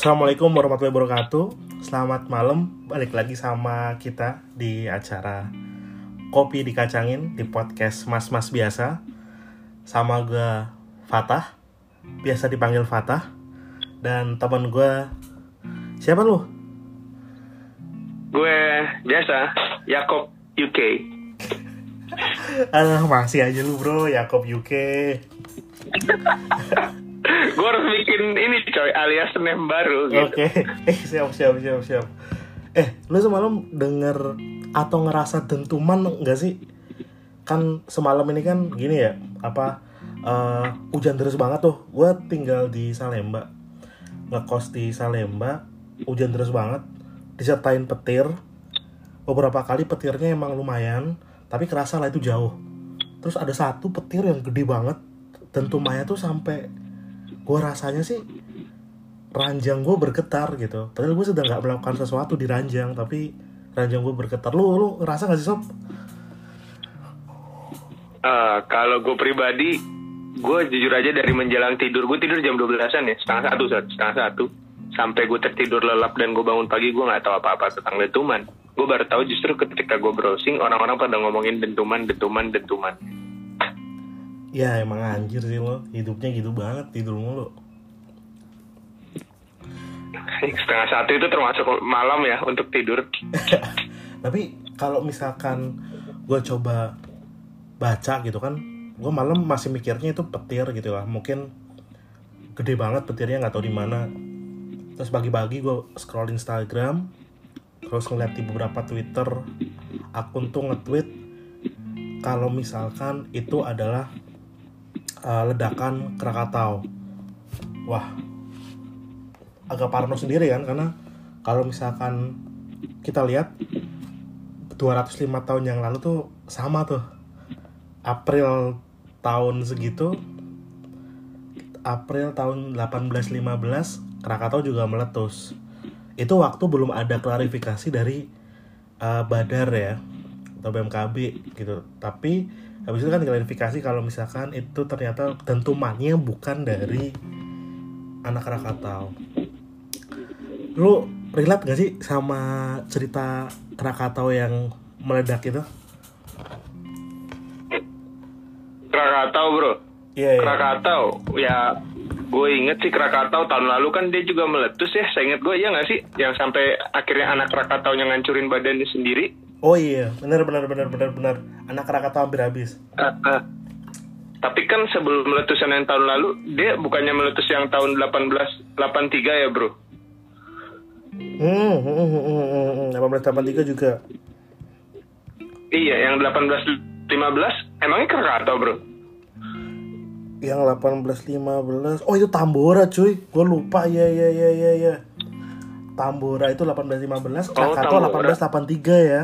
Assalamualaikum warahmatullahi wabarakatuh. Selamat malam, balik lagi sama kita di acara Kopi Dikacangin di podcast Mas-Mas biasa. Sama gue Fatah, biasa dipanggil Fatah. Dan teman gue, siapa lu? Gue biasa, Yakob UK. Alah, masih aja lu bro, Yakob UK. gue harus bikin ini coy, alias name baru gitu. Oke, eh siap siap siap siap. Eh, lu semalam denger atau ngerasa dentuman nggak sih? Kan semalam ini kan gini ya, apa eh, hujan deras banget tuh. Gue tinggal di Salemba, ngekos di Salemba, hujan deras banget, disertain petir. Beberapa kali petirnya emang lumayan, tapi kerasa lah itu jauh. Terus ada satu petir yang gede banget, dentumannya tuh sampai gue rasanya sih ranjang gue bergetar gitu padahal gue sedang nggak melakukan sesuatu di ranjang tapi ranjang gue bergetar lu lu ngerasa gak sih sob Eh, kalau gue pribadi, gue jujur aja dari menjelang tidur, gue tidur jam 12-an ya, setengah satu, Sat. setengah satu. Sampai gue tertidur lelap dan gue bangun pagi, gue nggak tahu apa-apa tentang dentuman. Gue baru tahu justru ketika gue browsing, orang-orang pada ngomongin dentuman, dentuman, dentuman. Ya emang anjir sih lo. Hidupnya gitu banget tidur mulu. Setengah satu itu termasuk malam ya untuk tidur. tapi kalau misalkan gue coba baca gitu kan gue malam masih mikirnya itu petir gitu lah. Mungkin gede banget petirnya nggak tahu di mana. Terus pagi-pagi gue scroll Instagram terus ngeliat di beberapa Twitter akun tuh nge-tweet kalau misalkan itu adalah uh, ledakan Krakatau. Wah agak parno sendiri kan karena kalau misalkan kita lihat 205 tahun yang lalu tuh sama tuh. April tahun segitu April tahun 1815 Krakatau juga meletus. Itu waktu belum ada klarifikasi dari uh, Badar ya atau BMKB gitu. Tapi habis itu kan klarifikasi kalau misalkan itu ternyata dentumannya bukan dari anak Krakatau lu relate gak sih sama cerita Krakatau yang meledak itu? Krakatau bro, Iya, iya. Krakatau, ya gue inget sih Krakatau tahun lalu kan dia juga meletus ya, saya inget gue ya nggak sih, yang sampai akhirnya anak Krakatau yang ngancurin badannya sendiri. Oh iya, benar benar benar benar benar. Anak Krakatau hampir habis. Ah, ah. Tapi kan sebelum meletusan yang tahun lalu, dia bukannya meletus yang tahun 1883 ya bro? Hmm, hmm, hmm, hmm, hmm, hmm. 1883 juga. Iya, yang 1815 emangnya Krakatau bro? Yang 1815. Oh, itu Tambora, cuy. Gue lupa. Ya ya ya ya ya. Tambora itu 1815, Oh, Krakatau Tambora. 1883 ya.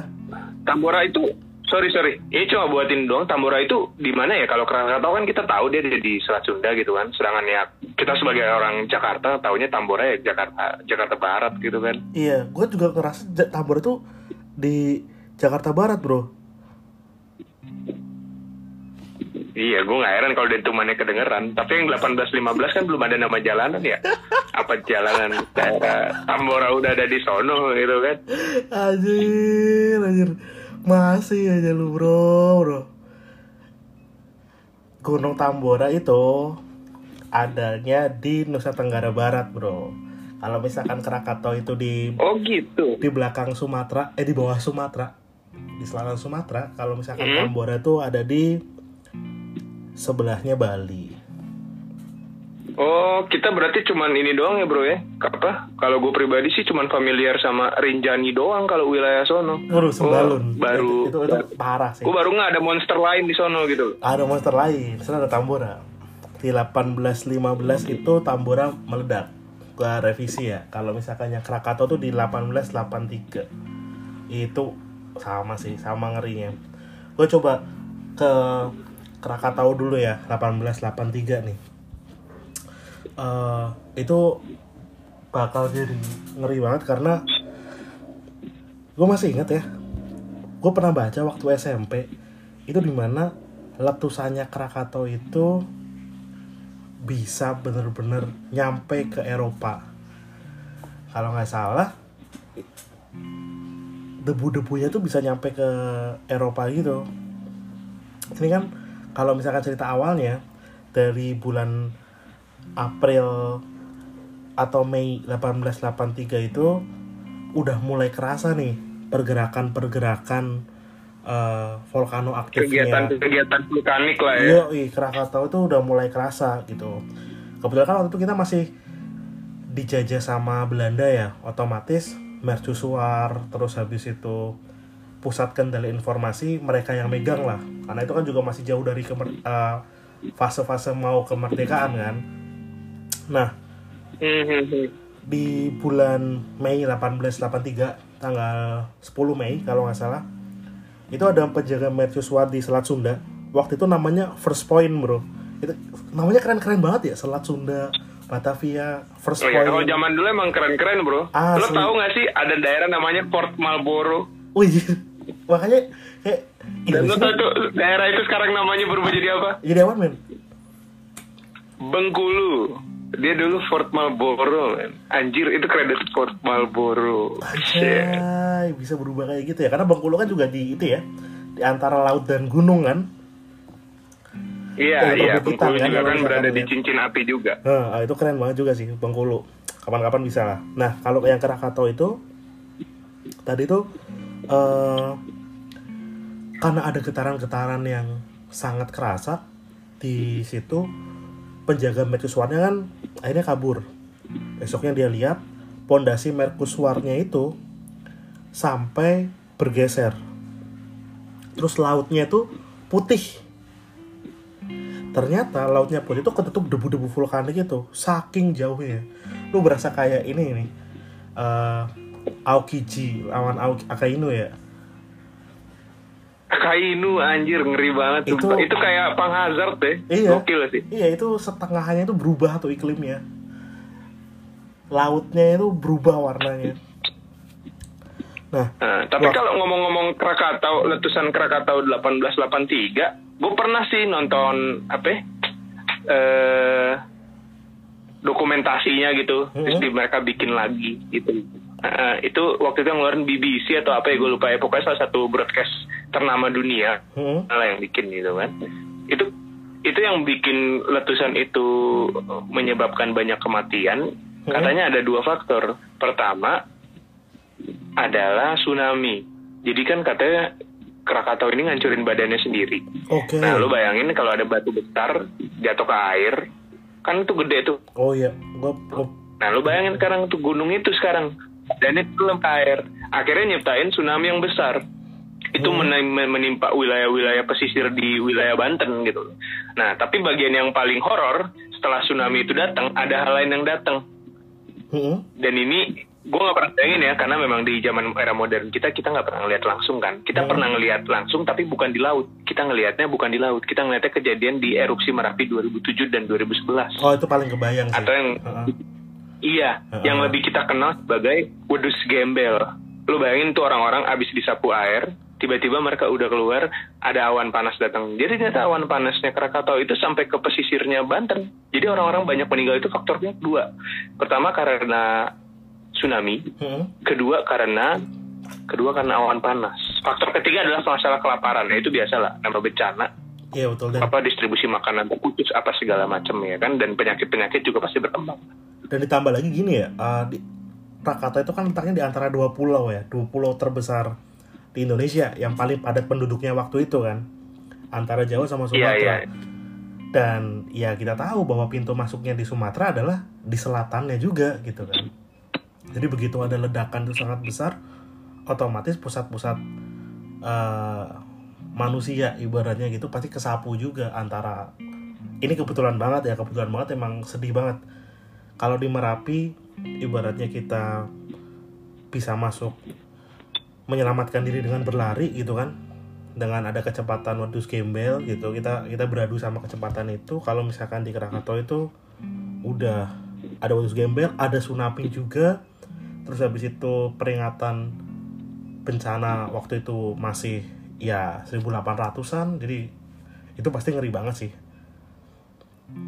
Tambora itu, sorry sorry, ini cuma buatin doang. Tambora itu di mana ya? Kalau Krakatau kan kita tahu dia ada di Selat Sunda gitu kan. Sedangkan ya kita sebagai orang Jakarta taunya Tambora ya Jakarta Jakarta Barat gitu kan. Iya, gue juga ngerasa Tambora tuh di Jakarta Barat, bro. Iya, gue nggak heran kalau dentumannya kedengeran. Tapi yang 1815 kan belum ada nama jalanan ya. Apa jalanan daerah Tambora udah ada di sono gitu kan? Anjir, anjir. Masih aja lu, bro, bro. Gunung Tambora itu adanya di Nusa Tenggara Barat, bro. Kalau misalkan Krakatau itu di Oh gitu. di belakang Sumatera, eh di bawah Sumatera, di selatan Sumatera. Kalau misalkan Hmm. Tambora itu ada di sebelahnya Bali. Oh, kita berarti cuman ini doang ya bro ya? Apa? Kalau gue pribadi sih cuman familiar sama Rinjani doang kalau wilayah sono. Baru Sembalun. Oh, baru. itu, itu, itu parah sih. Gue baru nggak ada monster lain di sono gitu. ada monster lain sana ada Tambora di 1815 itu Tambora meledak gua revisi ya kalau misalkan yang Krakatau tuh di 1883 itu sama sih sama ngerinya gue coba ke Krakatau dulu ya 1883 nih. Eh, itu bakal jadi ngeri banget karena gue masih ingat ya gue pernah baca waktu SMP itu di mana letusannya Krakatau itu bisa bener-bener nyampe ke Eropa. Kalau nggak salah debu-debunya tuh bisa nyampe ke Eropa gitu. Ini kan kalau misalkan cerita awalnya dari bulan April atau Mei 1883 itu udah mulai kerasa nih pergerakan-pergerakan uh, volcano aktifnya kegiatan-kegiatan vulkanik lah ya. Iya, Krakatau itu udah mulai kerasa gitu. Kebetulan kan waktu itu kita masih dijajah sama Belanda ya, otomatis mercusuar terus habis itu pusat kendali informasi mereka yang megang lah karena itu kan juga masih jauh dari kemer- uh, fase-fase mau kemerdekaan kan nah di bulan Mei 1883 tanggal 10 Mei kalau nggak salah itu ada penjaga mercusuar di Selat Sunda waktu itu namanya First Point bro itu namanya keren-keren banget ya Selat Sunda Batavia, First oh, iya. Point. Kalau zaman dulu emang keren-keren bro. Asli. Lo tau gak sih ada daerah namanya Port Marlboro? Wih, makanya kayak Dan lo Indonesia tau tuh daerah itu sekarang namanya berubah jadi apa? jadi apa men? Bengkulu. Dia dulu Fort Marlboro, men. Anjir, itu kredit Fort Marlboro. Anjay, bisa berubah kayak gitu ya. Karena Bengkulu kan juga di itu ya, di antara laut dan gunung kan. Iya, iya. Bengkulu kan, juga kan berada di cincin api juga. Nah, itu keren banget juga sih Bengkulu. Kapan-kapan bisa lah. Nah, kalau yang Krakatau itu tadi tuh eh karena ada getaran-getaran yang sangat kerasa di situ penjaga mercusuarnya kan akhirnya kabur. Besoknya dia lihat pondasi mercusuarnya itu sampai bergeser. Terus lautnya itu putih. Ternyata lautnya putih itu ketutup debu-debu vulkanik itu saking jauhnya. Lu berasa kayak ini nih. eh Aokiji, lawan Aoki, Akainu ya. Kainu anjir ngeri banget tuh. Itu- Itu, kayak Pang Hazard deh. Iya. Gokil sih. Iya itu setengahnya itu berubah tuh iklimnya. Lautnya itu berubah warnanya. Nah, Nah, tapi kalau ngomong-ngomong Krakatau, letusan Krakatau 1883, gue pernah sih nonton apa? ya, Eh dokumentasinya gitu, terus Mhm. di- mereka bikin lagi gitu. Nah, itu waktu itu ngeluarin BBC atau apa ya gue lupa ya pokoknya salah satu broadcast ternama dunia hmm, yang bikin gitu kan. Itu itu yang bikin letusan itu menyebabkan banyak kematian. Katanya ada dua faktor. Pertama adalah tsunami. Jadi kan katanya Krakatau ini ngancurin badannya sendiri. Oke. nah lu bayangin kalau ada batu besar jatuh ke air kan itu gede tuh. Oh iya, gua, gua. Nah, lu bayangin sekarang tuh gunung itu sekarang. Dan itu dalam air. Akhirnya nyiptain tsunami yang besar. Itu menim- menimpa wilayah-wilayah pesisir di wilayah Banten gitu. Nah, tapi bagian yang paling horor setelah tsunami itu datang, ada hal lain yang datang. hmm, Dan ini gue nggak pernah bayangin ya, karena memang di zaman era modern kita kita nggak pernah ngeliat langsung kan. Kita Hmm. pernah ngeliat langsung, tapi bukan di laut. Kita ngelihatnya bukan di laut. Kita ngelihatnya kejadian di erupsi Merapi 2007 dan 2011. Oh itu paling kebayang sih. Atau yang Heeh. Iya, Heeh. yang lebih kita kenal sebagai wedus gembel. Lu bayangin tuh orang-orang abis disapu air, tiba-tiba mereka udah keluar, ada awan panas datang. Jadi ternyata awan panasnya Krakatau itu sampai ke pesisirnya Banten. Jadi orang-orang banyak meninggal itu faktornya dua. Pertama karena tsunami, Hmm, kedua karena kedua karena awan panas. Faktor ketiga adalah masalah kelaparan. Ya, itu biasalah, nama bencana, Iya betul dan apa distribusi makanan terputus apa segala macam ya kan dan penyakit-penyakit juga pasti berkembang. dan ditambah lagi gini ya. eh, di Krakatau itu kan letaknya di antara dua pulau ya, dua pulau terbesar di Indonesia yang paling padat penduduknya waktu itu kan, antara Jawa sama Iya, Sumatera. iya. Dan ya kita tahu bahwa pintu masuknya di Sumatera adalah di selatannya juga gitu kan. Jadi begitu ada ledakan itu sangat besar, otomatis pusat-pusat eh, manusia ibaratnya gitu pasti kesapu juga antara ini kebetulan banget ya kebetulan banget emang sedih banget kalau di Merapi ibaratnya kita bisa masuk menyelamatkan diri dengan berlari gitu kan. Dengan ada kecepatan wedus gembel gitu. Kita kita beradu sama kecepatan itu. Kalau misalkan di Krakatau itu udah ada wedus gembel ada tsunami juga. Terus habis itu peringatan bencana waktu itu masih ya 1800-an jadi itu pasti ngeri banget sih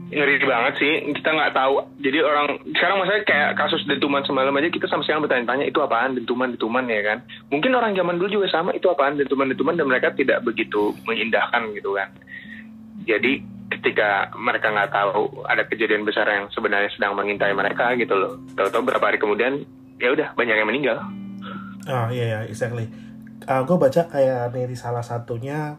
ngeri banget sih kita nggak tahu. Jadi orang sekarang maksudnya kayak kasus dentuman semalam aja kita sama sekarang bertanya-tanya itu apaan dentuman dentuman ya kan? Mungkin orang zaman dulu juga sama itu apaan dentuman dentuman? Dan mereka tidak begitu mengindahkan gitu kan. Jadi ketika mereka nggak tahu ada kejadian besar yang sebenarnya sedang mengintai mereka gitu loh. Tahu-tahu berapa hari kemudian ya udah banyak yang meninggal. Ah iya iya exactly. Uh, gue baca kayak di salah satunya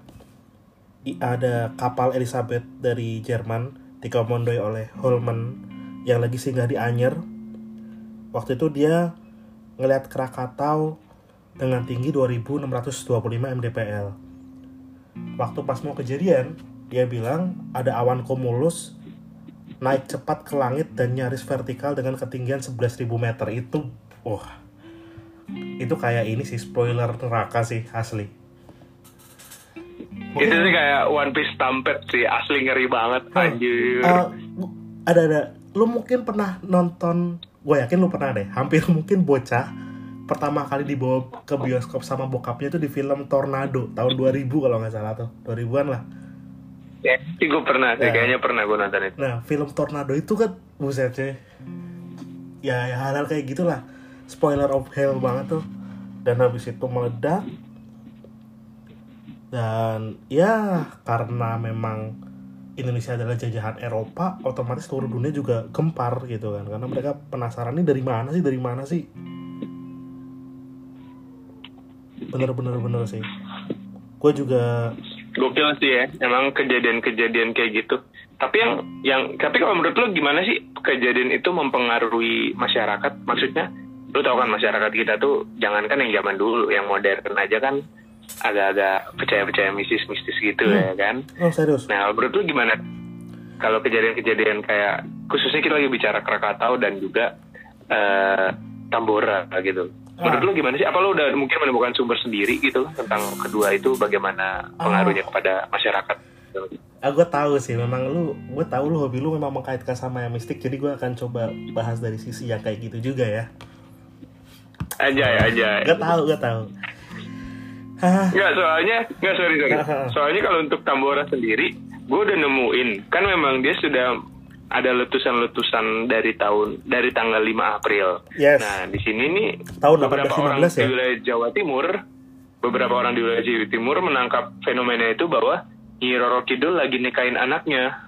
ada kapal Elizabeth dari Jerman dikomandoi oleh Holman yang lagi singgah di Anyer waktu itu dia ngelihat Krakatau dengan tinggi 2625 mdpl waktu pas mau kejadian dia bilang ada awan cumulus naik cepat ke langit dan nyaris vertikal dengan ketinggian 11.000 meter. Itu wah itu kayak ini sih spoiler neraka sih asli itu sih kayak One Piece Stampede sih asli ngeri banget anjir Eh, ada ada lu mungkin pernah nonton gue yakin lu pernah deh hampir mungkin bocah pertama kali dibawa ke bioskop sama bokapnya itu di film Tornado tahun 2000 kalau nggak salah tuh 2000-an lah ya sih gue pernah sih Ya. kayaknya pernah gue nonton itu Nah, film Tornado itu kan buset cuy. Ya, ya hal-hal kayak gitulah. Spoiler of hell banget tuh. Dan habis itu meledak. Dan ya karena memang Indonesia adalah jajahan Eropa, otomatis seluruh dunia juga gempar gitu kan. Karena mereka penasaran nih dari mana sih, dari mana sih. Bener-bener bener sih. Gue juga Gokil sih ya, emang kejadian-kejadian kayak gitu. Tapi yang yang tapi kalau menurut lo gimana sih kejadian itu mempengaruhi masyarakat? Maksudnya, lo tau kan masyarakat kita tuh jangankan yang zaman dulu, yang modern aja kan agak-agak percaya-percaya mistis-mistis gitu ya kan. oh serius. Nah, menurut lo gimana? Kalau kejadian-kejadian kayak khususnya kita lagi bicara Krakatau dan juga eh, Tambora gitu. Menurut Ah. lo gimana sih? Apa lo udah mungkin menemukan sumber sendiri gitu tentang kedua itu bagaimana pengaruhnya kepada masyarakat? Ah, gue tahu sih, memang lu, gue tahu lu hobi lu memang mengkaitkan sama yang mistik, jadi gue akan coba bahas dari sisi yang kayak gitu juga ya. Aja ya aja. Gue tahu, gue tahu. Hah, Nggak soalnya nggak sorry sorry. Soalnya kalau untuk Tambora sendiri, gue udah nemuin kan memang dia sudah ada letusan-letusan dari tahun dari tanggal 5 April. Yes. Nah di sini nih Tahun beberapa 1815 orang ya? di wilayah Jawa Timur, beberapa orang di wilayah Jawa Timur menangkap fenomena itu bahwa Nyi Roro Kidul lagi nikahin anaknya.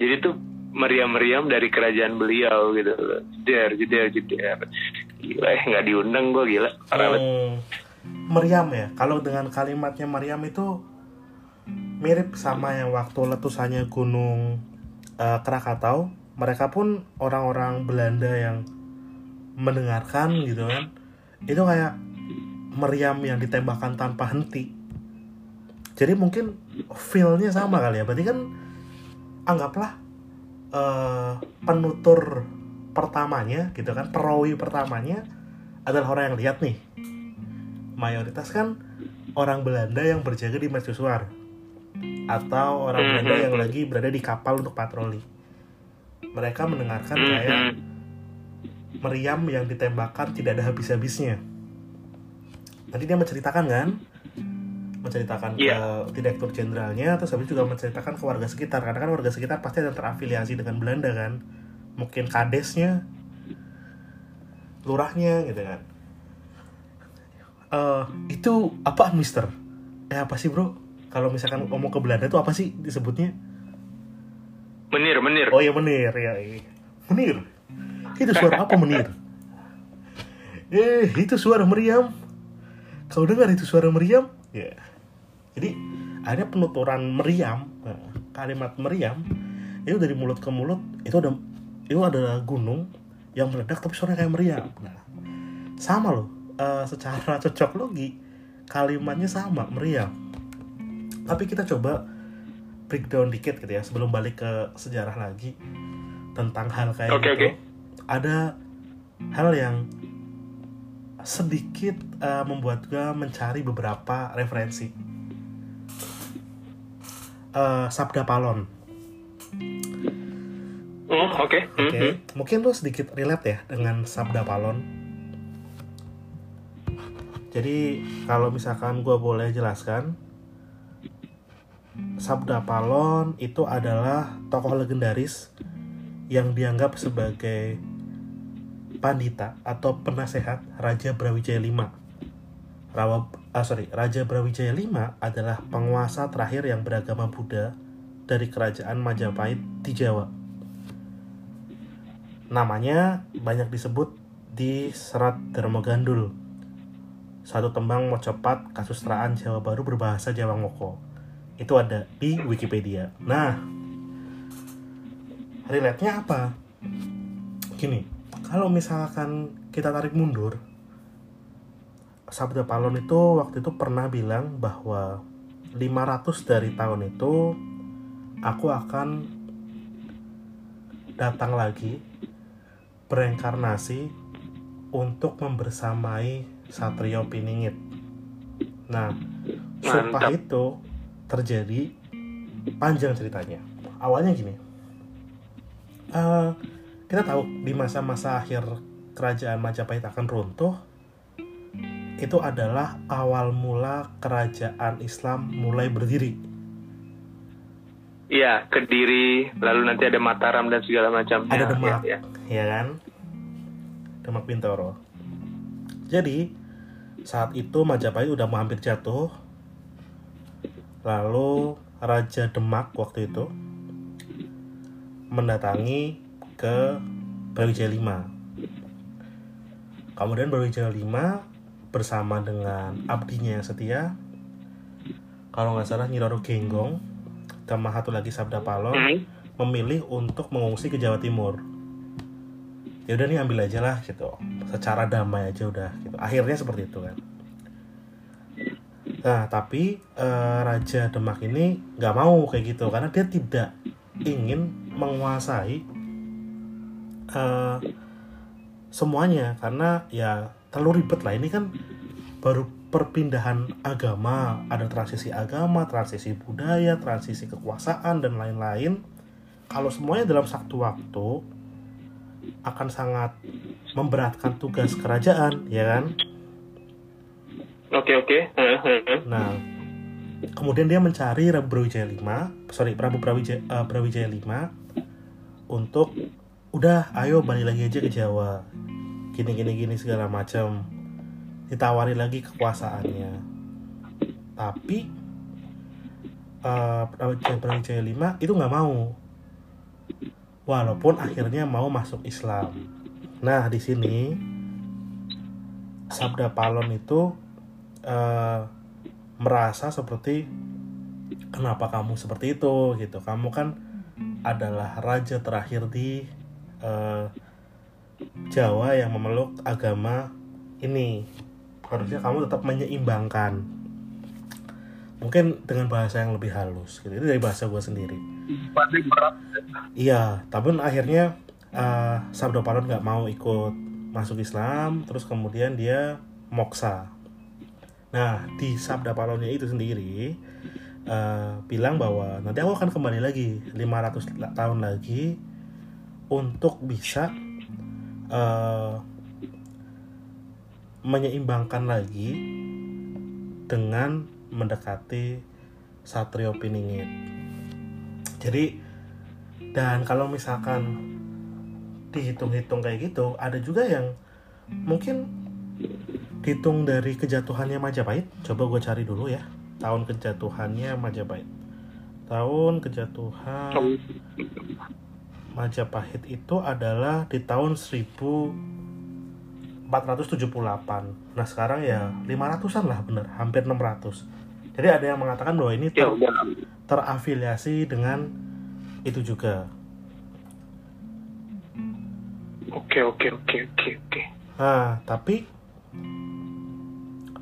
Jadi tuh meriam-meriam dari kerajaan beliau gitu. Jeder, jeder, jeder. Gila ya, nggak diundang gue gila. Parah hmm, meriam ya. Kalau dengan kalimatnya meriam itu mirip sama yang waktu letusannya gunung eh, Krakatau. Mereka pun orang-orang Belanda yang mendengarkan gitu kan. Itu kayak meriam yang ditembakkan tanpa henti. Jadi mungkin feel-nya sama kali ya. Berarti kan anggaplah eh, penutur pertamanya gitu kan, perawi pertamanya adalah orang yang lihat nih. Mayoritas kan orang Belanda yang berjaga di mercusuar atau orang Hmm, Belanda hmm, yang hmm. lagi berada di kapal untuk patroli. Mereka mendengarkan kayak meriam yang ditembakkan tidak ada habis-habisnya. Nanti dia menceritakan kan, menceritakan Iya. ke direktur jenderalnya, terus habis juga menceritakan ke warga sekitar, karena kan warga sekitar pasti ada terafiliasi dengan Belanda kan, mungkin kadesnya, lurahnya gitu kan. Eh itu apa Mister? Eh apa sih bro? Kalau misalkan ngomong ke Belanda itu apa sih disebutnya? Menir, menir. Oh iya menir ya. iya. Menir. Itu suara apa menir? Eh, itu suara meriam. Kau dengar itu suara meriam? Ya. Jadi ada penuturan meriam, nah, kalimat meriam itu dari mulut ke mulut itu ada itu adalah gunung yang meledak tapi suaranya kayak meriam. Nah, sama loh. Eh, secara cocok logi kalimatnya sama meriam. Tapi kita coba breakdown dikit gitu ya sebelum balik ke sejarah lagi tentang hal kayak Oke, gitu. oke. Ada hal yang sedikit eh, membuat gue mencari beberapa referensi. Eh, Sabda Palon. Oh, oke. Hmm, Oke, hmm. mungkin lu sedikit relate ya dengan Sabda Palon. Jadi kalau misalkan gue boleh jelaskan, Sabda Palon itu adalah tokoh legendaris yang dianggap sebagai pandita atau penasehat Raja Brawijaya V. Rawa, ah, sorry, Raja Brawijaya V adalah penguasa terakhir yang beragama Buddha dari kerajaan Majapahit di Jawa. Namanya banyak disebut di Serat Dharma Gandul. Satu tembang Mocopat Kasustraan Jawa Baru berbahasa Jawa Ngoko. Itu ada di Wikipedia. Nah, relate-nya apa? Gini, kalau misalkan kita tarik mundur, Sabda Palon itu waktu itu pernah bilang bahwa 500 dari tahun itu aku akan datang lagi bereinkarnasi untuk membersamai Satrio Piningit. Nah, sumpah Mantap. itu terjadi panjang ceritanya. Awalnya gini, eh, kita tahu di masa-masa akhir kerajaan Majapahit akan runtuh, itu adalah awal mula kerajaan Islam mulai berdiri. Iya, Kediri, lalu nanti ada Mataram dan segala macam. Ada Ya, Demak, ya, ya ya. kan? Demak Bintoro. Jadi saat itu Majapahit udah mau hampir jatuh. Lalu Raja Demak waktu itu mendatangi ke Brawijaya V. Kemudian Brawijaya V bersama dengan abdinya yang setia, kalau nggak salah Nyiroro Genggong, sama satu lagi Sabda Palon, Hmm. memilih untuk mengungsi ke Jawa Timur. Ya udah nih ambil aja lah gitu. Secara damai aja udah gitu. Akhirnya seperti itu kan. Nah, tapi eh, Raja Demak ini nggak mau kayak gitu karena dia tidak ingin menguasai eh, semuanya karena ya terlalu ribet lah ini kan baru perpindahan agama ada transisi agama transisi budaya transisi kekuasaan dan lain-lain kalau semuanya dalam satu waktu akan sangat memberatkan tugas kerajaan ya kan Oke, oke. Nah, kemudian dia mencari Prabu Brawijaya V, sorry Prabu Brawijaya, eh, Brawijaya V untuk udah ayo balik lagi aja ke Jawa. Gini gini gini segala macam. Ditawari lagi kekuasaannya. Tapi eh Brawijaya Brawijaya V itu nggak mau. Walaupun akhirnya mau masuk Islam. Nah, di sini Sabda Palon itu eh, merasa seperti kenapa kamu seperti itu? Gitu. Kamu kan adalah raja terakhir di eh, Jawa yang memeluk agama ini. Harusnya kamu tetap menyeimbangkan mungkin dengan bahasa yang lebih halus gitu itu dari bahasa gue sendiri berat. Iya, tapi akhirnya uh, Sabda Palon nggak mau ikut masuk Islam, terus kemudian dia moksa. Nah, di Sabda Palonnya itu sendiri uh, bilang bahwa nanti aku akan kembali lagi 500 la- tahun lagi untuk bisa uh, menyeimbangkan lagi dengan mendekati Satrio Piningit. Jadi dan kalau misalkan dihitung-hitung kayak gitu, ada juga yang mungkin dihitung dari kejatuhannya Majapahit. Coba gue cari dulu ya, tahun kejatuhannya Majapahit. Tahun kejatuhan Majapahit itu adalah di tahun 1478. Nah sekarang ya 500-an lah bener, hampir 600. Jadi ada yang mengatakan bahwa ini Ya ter- terafiliasi dengan itu juga. Oke, oke, oke, oke, oke. Nah, tapi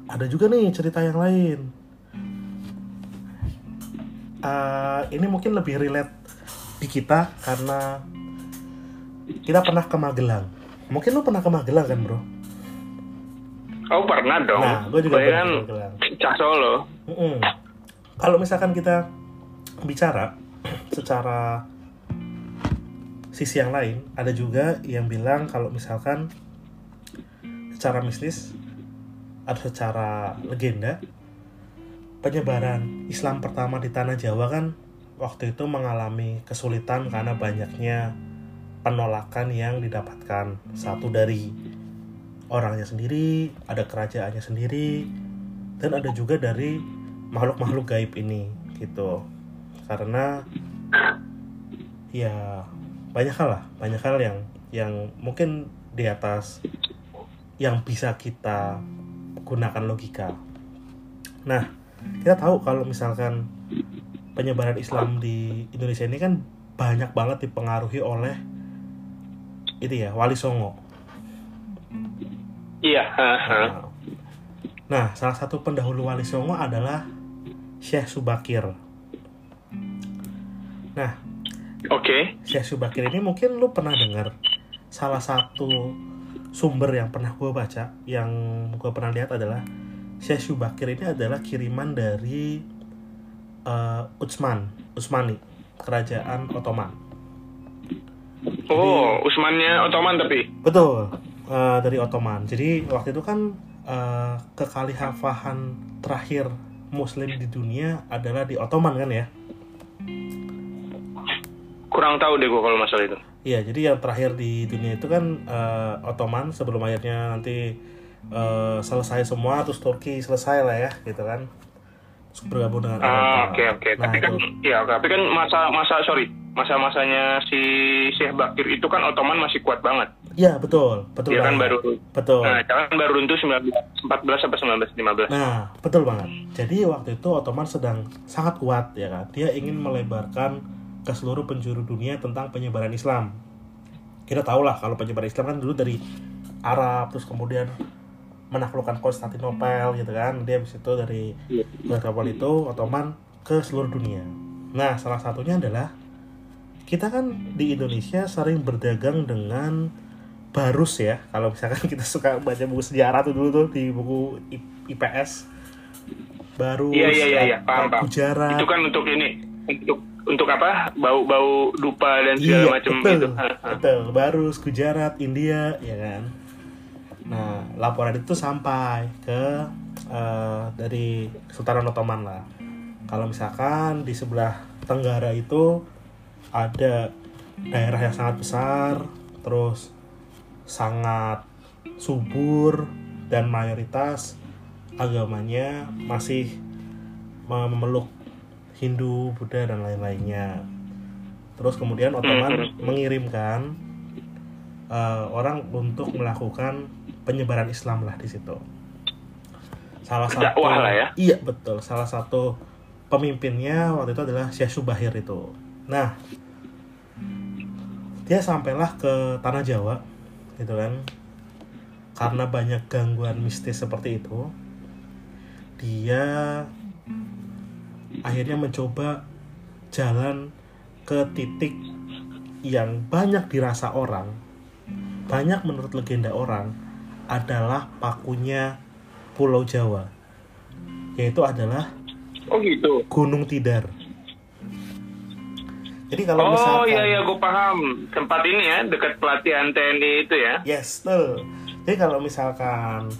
ada juga nih cerita yang lain. Eh, ini mungkin lebih relate di kita karena kita pernah ke Magelang. Mungkin lu pernah ke Magelang kan, bro? Oh pernah dong. Nah, gue juga pernah kan. Cah Solo. Mm-mm. Kalau misalkan kita bicara secara sisi yang lain, ada juga yang bilang kalau misalkan secara mistis atau secara legenda penyebaran Islam pertama di tanah Jawa kan waktu itu mengalami kesulitan karena banyaknya penolakan yang didapatkan satu dari orangnya sendiri, ada kerajaannya sendiri, dan ada juga dari makhluk-makhluk gaib ini gitu. Karena ya banyak hal lah, banyak hal yang yang mungkin di atas yang bisa kita gunakan logika. Nah, kita tahu kalau misalkan penyebaran Islam di Indonesia ini kan banyak banget dipengaruhi oleh itu ya Wali Songo. Iya. Nah, Nah, salah satu pendahulu Wali Songo adalah Syekh Subakir. Nah, Oke. Syekh Subakir ini mungkin lu pernah dengar salah satu sumber yang pernah gue baca, yang gue pernah lihat adalah Syekh Subakir ini adalah kiriman dari eh, Utsman, Utsmani, kerajaan Ottoman. Oh, Usmannya Ottoman tapi. Betul, eh, dari Ottoman. Jadi waktu itu kan eh, kekhalifahan terakhir Muslim di dunia adalah di Ottoman kan ya? Kurang tahu deh gue kalau masalah itu. Iya, jadi yang terakhir di dunia itu kan eh, Ottoman sebelum akhirnya nanti eh, selesai semua, terus Turki selesai lah ya, gitu kan? Terus bergabung dengan Ah, oke oke. Nah, Tapi kan itu. ya, tapi kan masa masa sorry, masa-masanya si Syekh Bakir itu kan Ottoman masih kuat banget. Iya, betul, betul Dia kan baru betul. Nah, kan baru runtuh 19 14 sampai 1915. Nah, betul banget. Jadi waktu itu Ottoman sedang sangat kuat ya kan. Dia ingin melebarkan ke seluruh penjuru dunia tentang penyebaran Islam. Kita tahu lah kalau penyebaran Islam kan dulu dari Arab terus kemudian menaklukkan Konstantinopel gitu kan. Dia habis itu dari Iya. kapal itu Ottoman ke seluruh dunia. Nah, salah satunya adalah kita kan di Indonesia sering berdagang dengan barus ya. Kalau misalkan kita suka baca buku sejarah tuh dulu tuh di buku IPS. Barus, Iya iya iya, iya. paham paham. Itu kan untuk ini untuk untuk apa? Bau-bau dupa dan segala Iya, macam betul, itu. Ha, ha. betul. Barus, Gujarat, India, ya kan. Nah, laporan itu sampai ke eh, dari Sultanan Ottoman lah. Kalau misalkan di sebelah tenggara itu ada daerah yang sangat besar, terus sangat subur dan mayoritas agamanya masih memeluk Hindu, Buddha dan lain-lainnya. Terus kemudian Ottoman mengirimkan eh, orang untuk melakukan penyebaran Islam lah di situ. Salah satu lah ya. Iya betul. Salah satu pemimpinnya waktu itu adalah Syekh Subahir itu. Nah, dia sampailah ke tanah Jawa, gitu kan. Karena banyak gangguan mistis seperti itu, dia akhirnya mencoba jalan ke titik yang banyak dirasa orang, banyak menurut legenda orang adalah pakunya Pulau Jawa, yaitu adalah Oh gitu. Gunung Tidar. Jadi kalau Oh misalkan iya iya gue paham. Tempat ini ya dekat pelatihan TNI itu ya. Yes, betul. Jadi kalau misalkan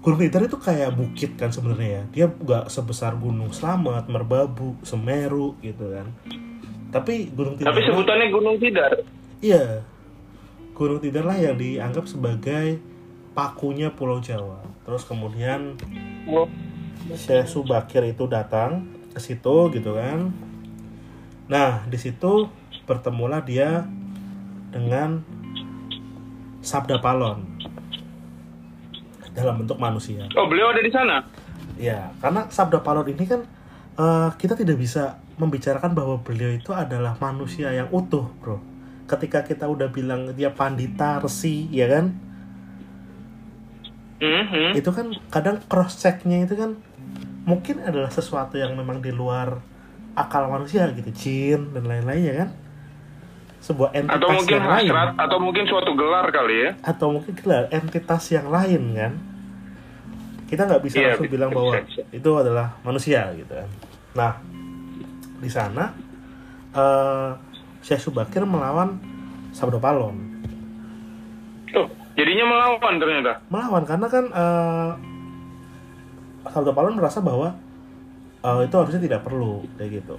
Gunung Tidar itu kayak bukit kan sebenarnya ya. Dia nggak sebesar Gunung Slamet, Merbabu, Semeru gitu kan. Tapi Gunung Tidar Tapi sebutannya Gunung Tidar. Iya. Gunung Tidar lah yang dianggap sebagai pakunya Pulau Jawa. Terus kemudian Oh. Syekh Subakir itu datang ke situ gitu kan. Nah, di situ bertemulah dia dengan Sabda Palon dalam bentuk manusia. Oh beliau ada di sana. Ya, karena Sabda Palon ini kan eh, kita tidak bisa membicarakan bahwa beliau itu adalah manusia yang utuh, bro. Ketika kita udah bilang dia pandita, resi, ya kan? Mhm. Itu kan kadang cross checknya itu kan mungkin adalah sesuatu yang memang di luar akal manusia gitu, jin dan lain-lainnya kan? Sebuah entitas Atau mungkin yang lain hasrat atau mungkin suatu gelar kali ya. atau mungkin gelar entitas yang lain kan? Kita nggak bisa Iya, langsung bisa, bilang bisa, bahwa bisa. itu adalah manusia gitu kan. Nah, di sana eh Syekh Subakir melawan Sabdo Palon. Tuh, jadinya melawan ternyata. Melawan karena kan eh Sabdo Palon merasa bahwa eh, itu harusnya tidak perlu kayak gitu.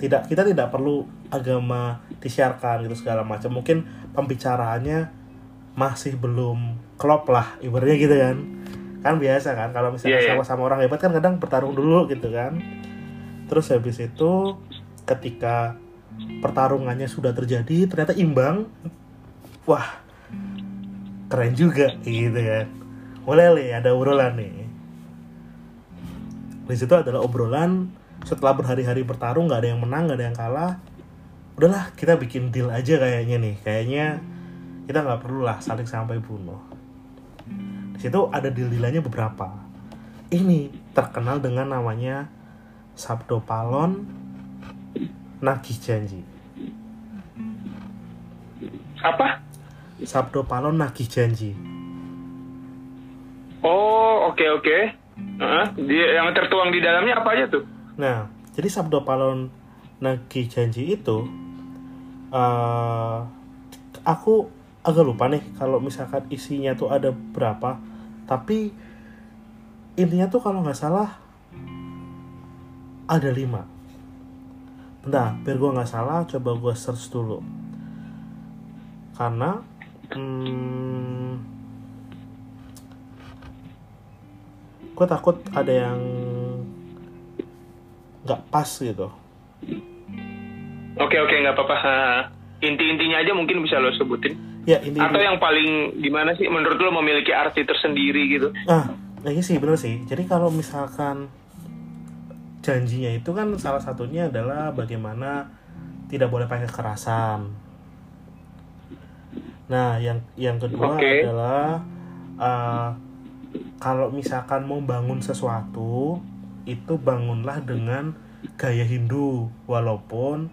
Tidak kita tidak perlu agama disiarkan gitu segala macam. Mungkin pembicaraannya masih belum klop lah ibaratnya gitu kan. Kan biasa kan kalau misalnya Iya, iya. sama-sama orang hebat kan kadang bertarung dulu gitu kan. Terus habis itu ketika pertarungannya sudah terjadi ternyata imbang wah keren juga gitu kan. Mulai nih ada obrolan nih di situ adalah obrolan setelah berhari-hari bertarung nggak ada yang menang nggak ada yang kalah udahlah kita bikin deal aja kayaknya nih. Kayaknya kita nggak perlu lah saling sampai bunuh. Di situ ada deal-dealannya beberapa. Ini terkenal dengan namanya Sabdo Palon Nagih Janji. Apa? Sabdo Palon Nagih Janji. Oh, oke oke. Dia yang tertuang di dalamnya apa aja tuh? Nah, jadi Sabdo Palon Nagih Janji itu eh aku agak lupa nih kalau misalkan isinya tuh ada berapa. Tapi intinya tuh kalau nggak salah ada lima. Bentar, biar gue nggak salah, coba gue search dulu. Karena hmm, gue takut ada yang nggak pas gitu. Oke oke nggak apa-apa. Inti-intinya aja mungkin bisa lo sebutin. Ya ini Atau yang paling gimana sih menurut lo memiliki arti tersendiri gitu? ah ini sih bener sih. Jadi kalau misalkan janjinya itu kan salah satunya adalah bagaimana tidak boleh pakai kekerasan. Nah, yang yang kedua Oke. adalah eh, kalau misalkan mau bangun sesuatu itu bangunlah dengan gaya Hindu walaupun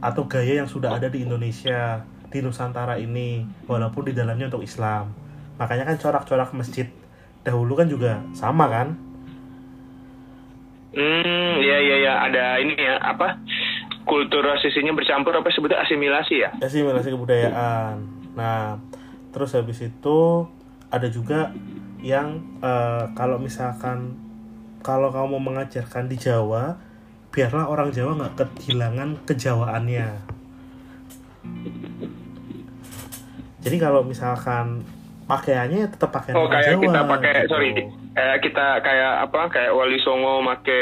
atau gaya yang sudah ada di Indonesia di Nusantara ini walaupun di dalamnya untuk Islam. Makanya kan corak-corak masjid dahulu kan juga sama kan? Hmm, iya iya iya. Ada ini ya apa? Kultur rasisinya bercampur apa sebetulnya asimilasi ya? asimilasi kebudayaan. Nah terus habis itu ada juga yang eh, kalau misalkan kalau kamu mau mengajarkan di Jawa biarlah orang Jawa nggak kehilangan kejawaannya. Jadi kalau misalkan pakaiannya ya tetap pakaian Oh kayak Jawa kita pakai gitu. sorry kayak kita kayak apa kayak Wali Songo make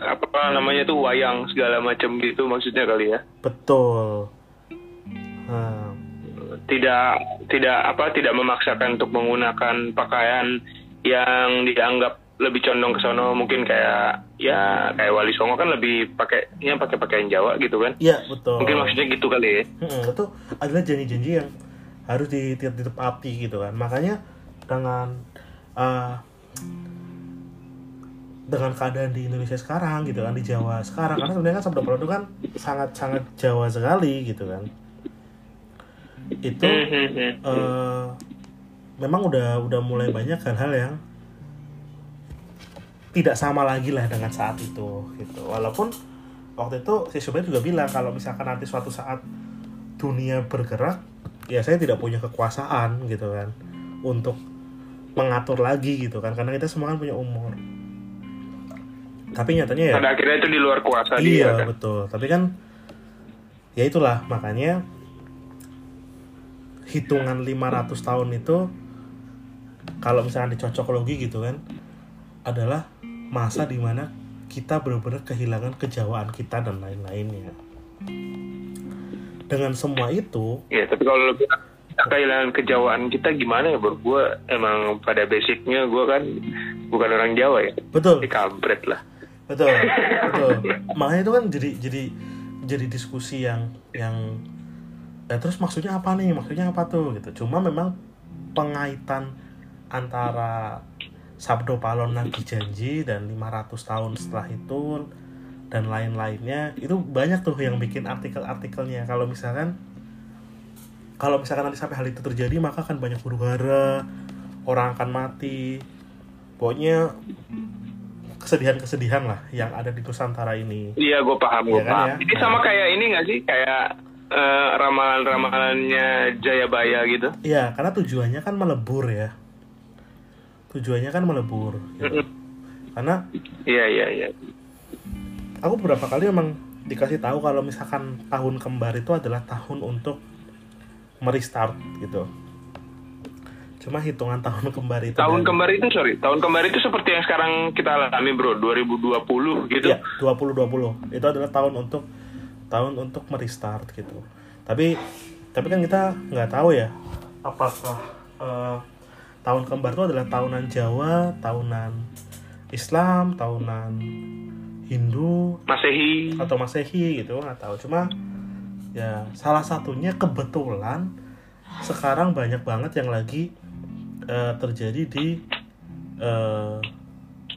apa namanya tuh wayang segala macam gitu maksudnya kali ya? Betul. Nah, tidak tidak apa tidak memaksakan untuk menggunakan pakaian yang dianggap lebih condong ke sono. Mungkin kayak ya kayak Wali Songo kan lebih pakainya pakai pakaian Jawa gitu kan? Iya betul. Mungkin maksudnya gitu kali ya. Mm-mm, itu adalah janji-janji yang harus di- di- ditepati gitu kan. Makanya dengan uh, dengan keadaan di Indonesia sekarang gitu kan di Jawa sekarang karena sebenarnya kan Sabda itu kan sangat sangat Jawa sekali gitu kan itu eh, memang udah udah mulai banyak hal-hal yang tidak sama lagi lah dengan saat itu gitu. Walaupun waktu itu si Subir juga bilang kalau misalkan nanti suatu saat dunia bergerak ya saya tidak punya kekuasaan gitu kan untuk mengatur lagi gitu kan. Karena kita semua kan punya umur. Tapi nyatanya ya pada akhirnya itu di luar kuasa dia iya kan? betul. Tapi kan ya itulah. Makanya hitungan 500 tahun itu kalau misalnya dicocok logi gitu kan adalah masa di mana kita benar-benar kehilangan kejawaan kita dan lain-lainnya dengan semua itu Iya, tapi kalau kita kehilangan kejawaan kita gimana ya bro? Gue emang pada basicnya gue kan bukan orang Jawa ya. betul Di kampret lah. betul betul makanya itu kan jadi jadi jadi diskusi yang yang ya terus maksudnya apa nih? Maksudnya apa tuh? Gitu. Cuma memang pengaitan antara Sabdo Palon Nagi Janji dan 500 tahun setelah itu dan lain-lainnya itu banyak tuh yang bikin artikel-artikelnya. Kalau misalkan kalau misalkan nanti sampai hal itu terjadi maka akan banyak huru hara orang akan mati. Pokoknya kesedihan-kesedihan lah yang ada di Nusantara ini. Iya, gue paham, gue Iya kan paham. ya? Ini sama kayak ini gak sih? Kayak eh, ramalan-ramalannya Jayabaya gitu. Iya, karena tujuannya kan melebur ya. Tujuannya kan melebur. gitu. Karena Iya, iya, iya. aku beberapa kali emang dikasih tahu kalau misalkan tahun kembar itu adalah tahun untuk merestart gitu cuma hitungan tahun kembar itu Tahun dari- kembar itu sorry, tahun kembar itu seperti yang sekarang kita alami bro, 2020 gitu. Iya, 2020. Itu adalah tahun untuk tahun untuk merestart gitu. Tapi tapi kan kita nggak tahu ya apakah eh, tahun kembar itu adalah tahunan Jawa, tahunan Islam, tahunan Hindu Masehi. atau Masehi gitu nggak tahu. Cuma ya salah satunya kebetulan sekarang banyak banget yang lagi eh, terjadi di eh,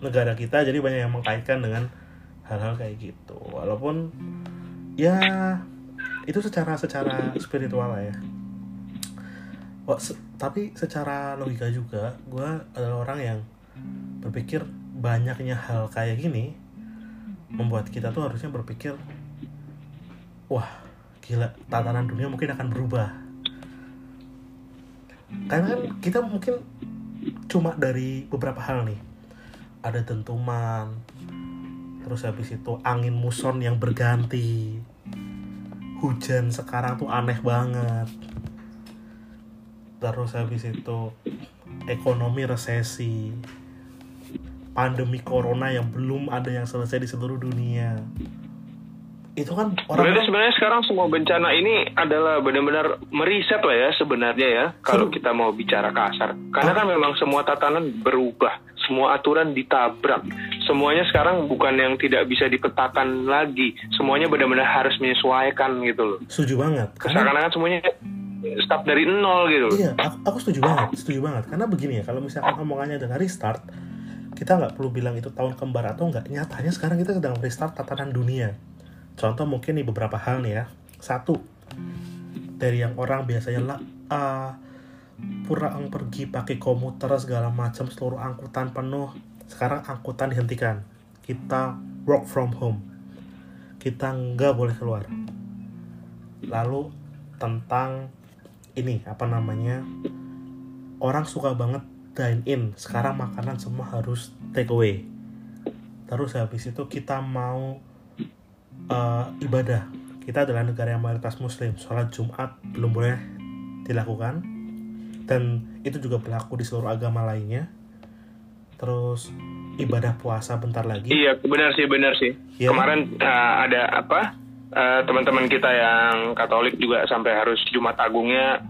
negara kita jadi banyak yang mengkaitkan dengan hal-hal kayak gitu walaupun ya itu secara secara spiritual lah ya. Wah, se- tapi secara logika juga gue adalah orang yang berpikir banyaknya hal kayak gini membuat kita tuh harusnya berpikir wah gila tatanan dunia mungkin akan berubah. Karena kan kita mungkin cuma dari beberapa hal nih. Ada dentuman terus habis itu angin muson yang berganti. Hujan sekarang tuh aneh banget. Terus habis itu ekonomi resesi. Pandemi corona yang belum ada yang selesai di seluruh dunia. Itu kan Berarti orang sebenarnya sekarang semua bencana ini adalah benar-benar meriset lah ya sebenarnya ya kalau kita mau bicara kasar. Karena kan memang semua tatanan berubah, semua aturan ditabrak. Semuanya sekarang bukan yang tidak bisa dipetakan lagi, semuanya benar-benar harus menyesuaikan gitu loh. setuju banget karena Seakan-akan semuanya start dari nol gitu. Iya, aku, aku setuju banget, setuju banget. Karena begini ya, kalau misalkan omongannya adalah restart, kita nggak perlu bilang itu tahun kembar atau nggak. Nyatanya sekarang kita sedang restart tatanan dunia. Contoh mungkin nih beberapa hal nih ya. Satu, dari yang orang biasanya lah, ah, pulang pergi pakai komuter segala macam seluruh angkutan penuh. Sekarang angkutan dihentikan. Kita work from home. Kita nggak boleh keluar. Lalu tentang ini apa namanya orang suka banget dine in sekarang makanan semua harus take away terus habis itu kita mau eh, ibadah kita adalah negara yang mayoritas muslim sholat jumat belum boleh dilakukan dan itu juga berlaku di seluruh agama lainnya terus ibadah puasa bentar lagi Iya, benar sih, benar sih. Iya. Kemarin uh, ada apa? uh, teman-teman kita yang Katolik juga sampai harus Jumat Agungnya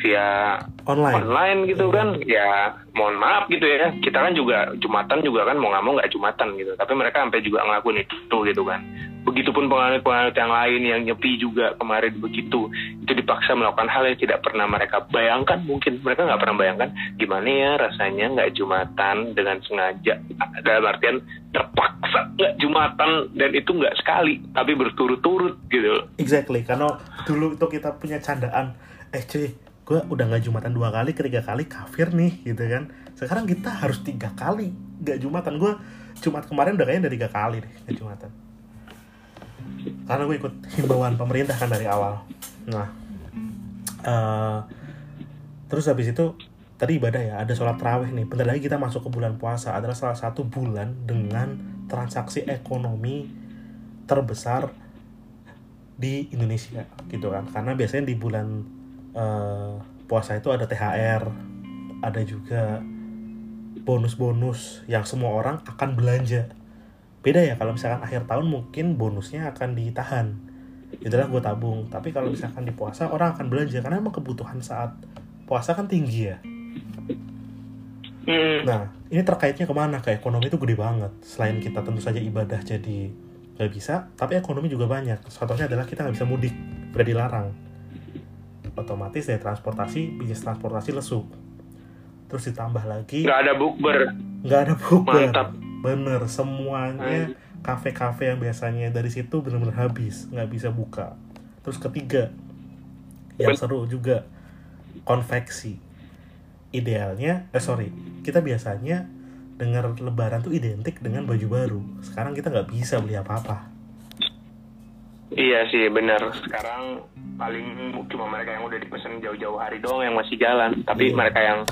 via online online gitu kan. Ya, mohon maaf gitu ya. Kita kan juga Jumatan juga kan mau nggak mau nggak Jumatan gitu. Tapi mereka sampai juga ngelakuin itu gitu kan. Begitupun penganut-penganut yang lain yang nyepi juga kemarin begitu. Itu dipaksa melakukan hal yang tidak pernah mereka bayangkan. Mungkin mereka nggak pernah bayangkan gimana ya rasanya nggak Jumatan dengan sengaja. Dalam artian terpaksa nggak Jumatan dan itu nggak sekali, tapi berturut-turut gitu. Exactly, karena dulu itu kita punya candaan, eh cuy, gue udah nggak jumatan dua kali, ketiga kali kafir nih, gitu kan. Sekarang kita harus tiga kali nggak jumatan. Gue jumat kemarin udah kayaknya udah tiga kali deh nggak jumatan. Karena gue ikut himbauan pemerintah kan dari awal. Nah, eh, terus habis itu tadi ibadah ya, ada sholat terawih nih. Bentar lagi kita masuk ke bulan puasa. Adalah salah satu bulan dengan transaksi ekonomi terbesar di Indonesia gitu kan karena biasanya di bulan eh, puasa itu ada THR ada juga bonus-bonus yang semua orang akan belanja beda ya kalau misalkan akhir tahun mungkin bonusnya akan ditahan itulah gue tabung tapi kalau misalkan di puasa orang akan belanja karena emang kebutuhan saat puasa kan tinggi ya Hmm. Nah, ini terkaitnya ke mana? Ke ekonomi itu gede banget. Selain kita tentu saja ibadah jadi nggak bisa, tapi ekonomi juga banyak. Contohnya adalah kita nggak bisa mudik, udah dilarang. Otomatis dari transportasi, bisnis transportasi lesu. Terus ditambah lagi, nggak ada bukber. nggak ada bukber. Mantap. Bener, semuanya kafe-kafe yang biasanya dari situ bener-bener habis, nggak bisa buka. Terus ketiga, yang seru juga, konveksi idealnya eh sorry kita biasanya dengar lebaran tuh identik dengan baju baru sekarang kita nggak bisa beli apa-apa Iya sih benar. Sekarang paling cuma mereka yang udah dipesan jauh-jauh hari doang yang masih jalan. Tapi Iya. mereka yang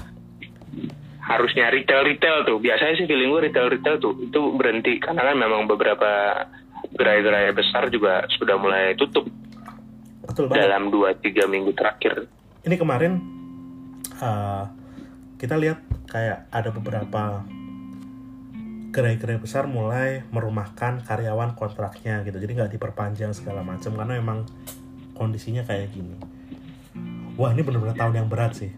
harusnya retail retail tuh. Biasanya sih feeling gue retail retail tuh itu berhenti. Karena kan memang beberapa gerai-gerai besar juga sudah mulai tutup betul banget. dalam 2-3 minggu terakhir. ini kemarin uh, kita lihat kayak ada beberapa gerai-gerai besar mulai merumahkan karyawan kontraknya gitu. Jadi nggak diperpanjang segala macam karena memang kondisinya kayak gini. Wah ini benar-benar tahun yang berat sih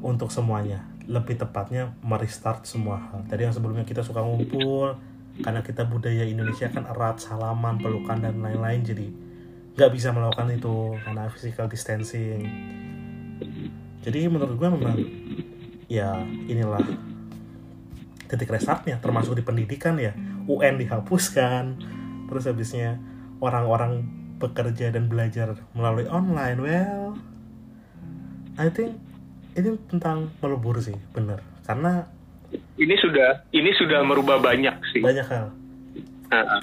untuk semuanya lebih tepatnya merestart semua hal. Tadi yang sebelumnya kita suka ngumpul karena kita budaya Indonesia kan erat salaman pelukan dan lain-lain jadi nggak bisa melakukan itu karena physical distancing. Jadi menurut gue memang ya inilah titik restartnya termasuk di pendidikan ya. UN dihapuskan terus habisnya orang-orang bekerja dan belajar melalui online. Well I think ini tentang melebur sih bener. Karena Ini sudah ini sudah merubah banyak sih. banyak hal. Nah,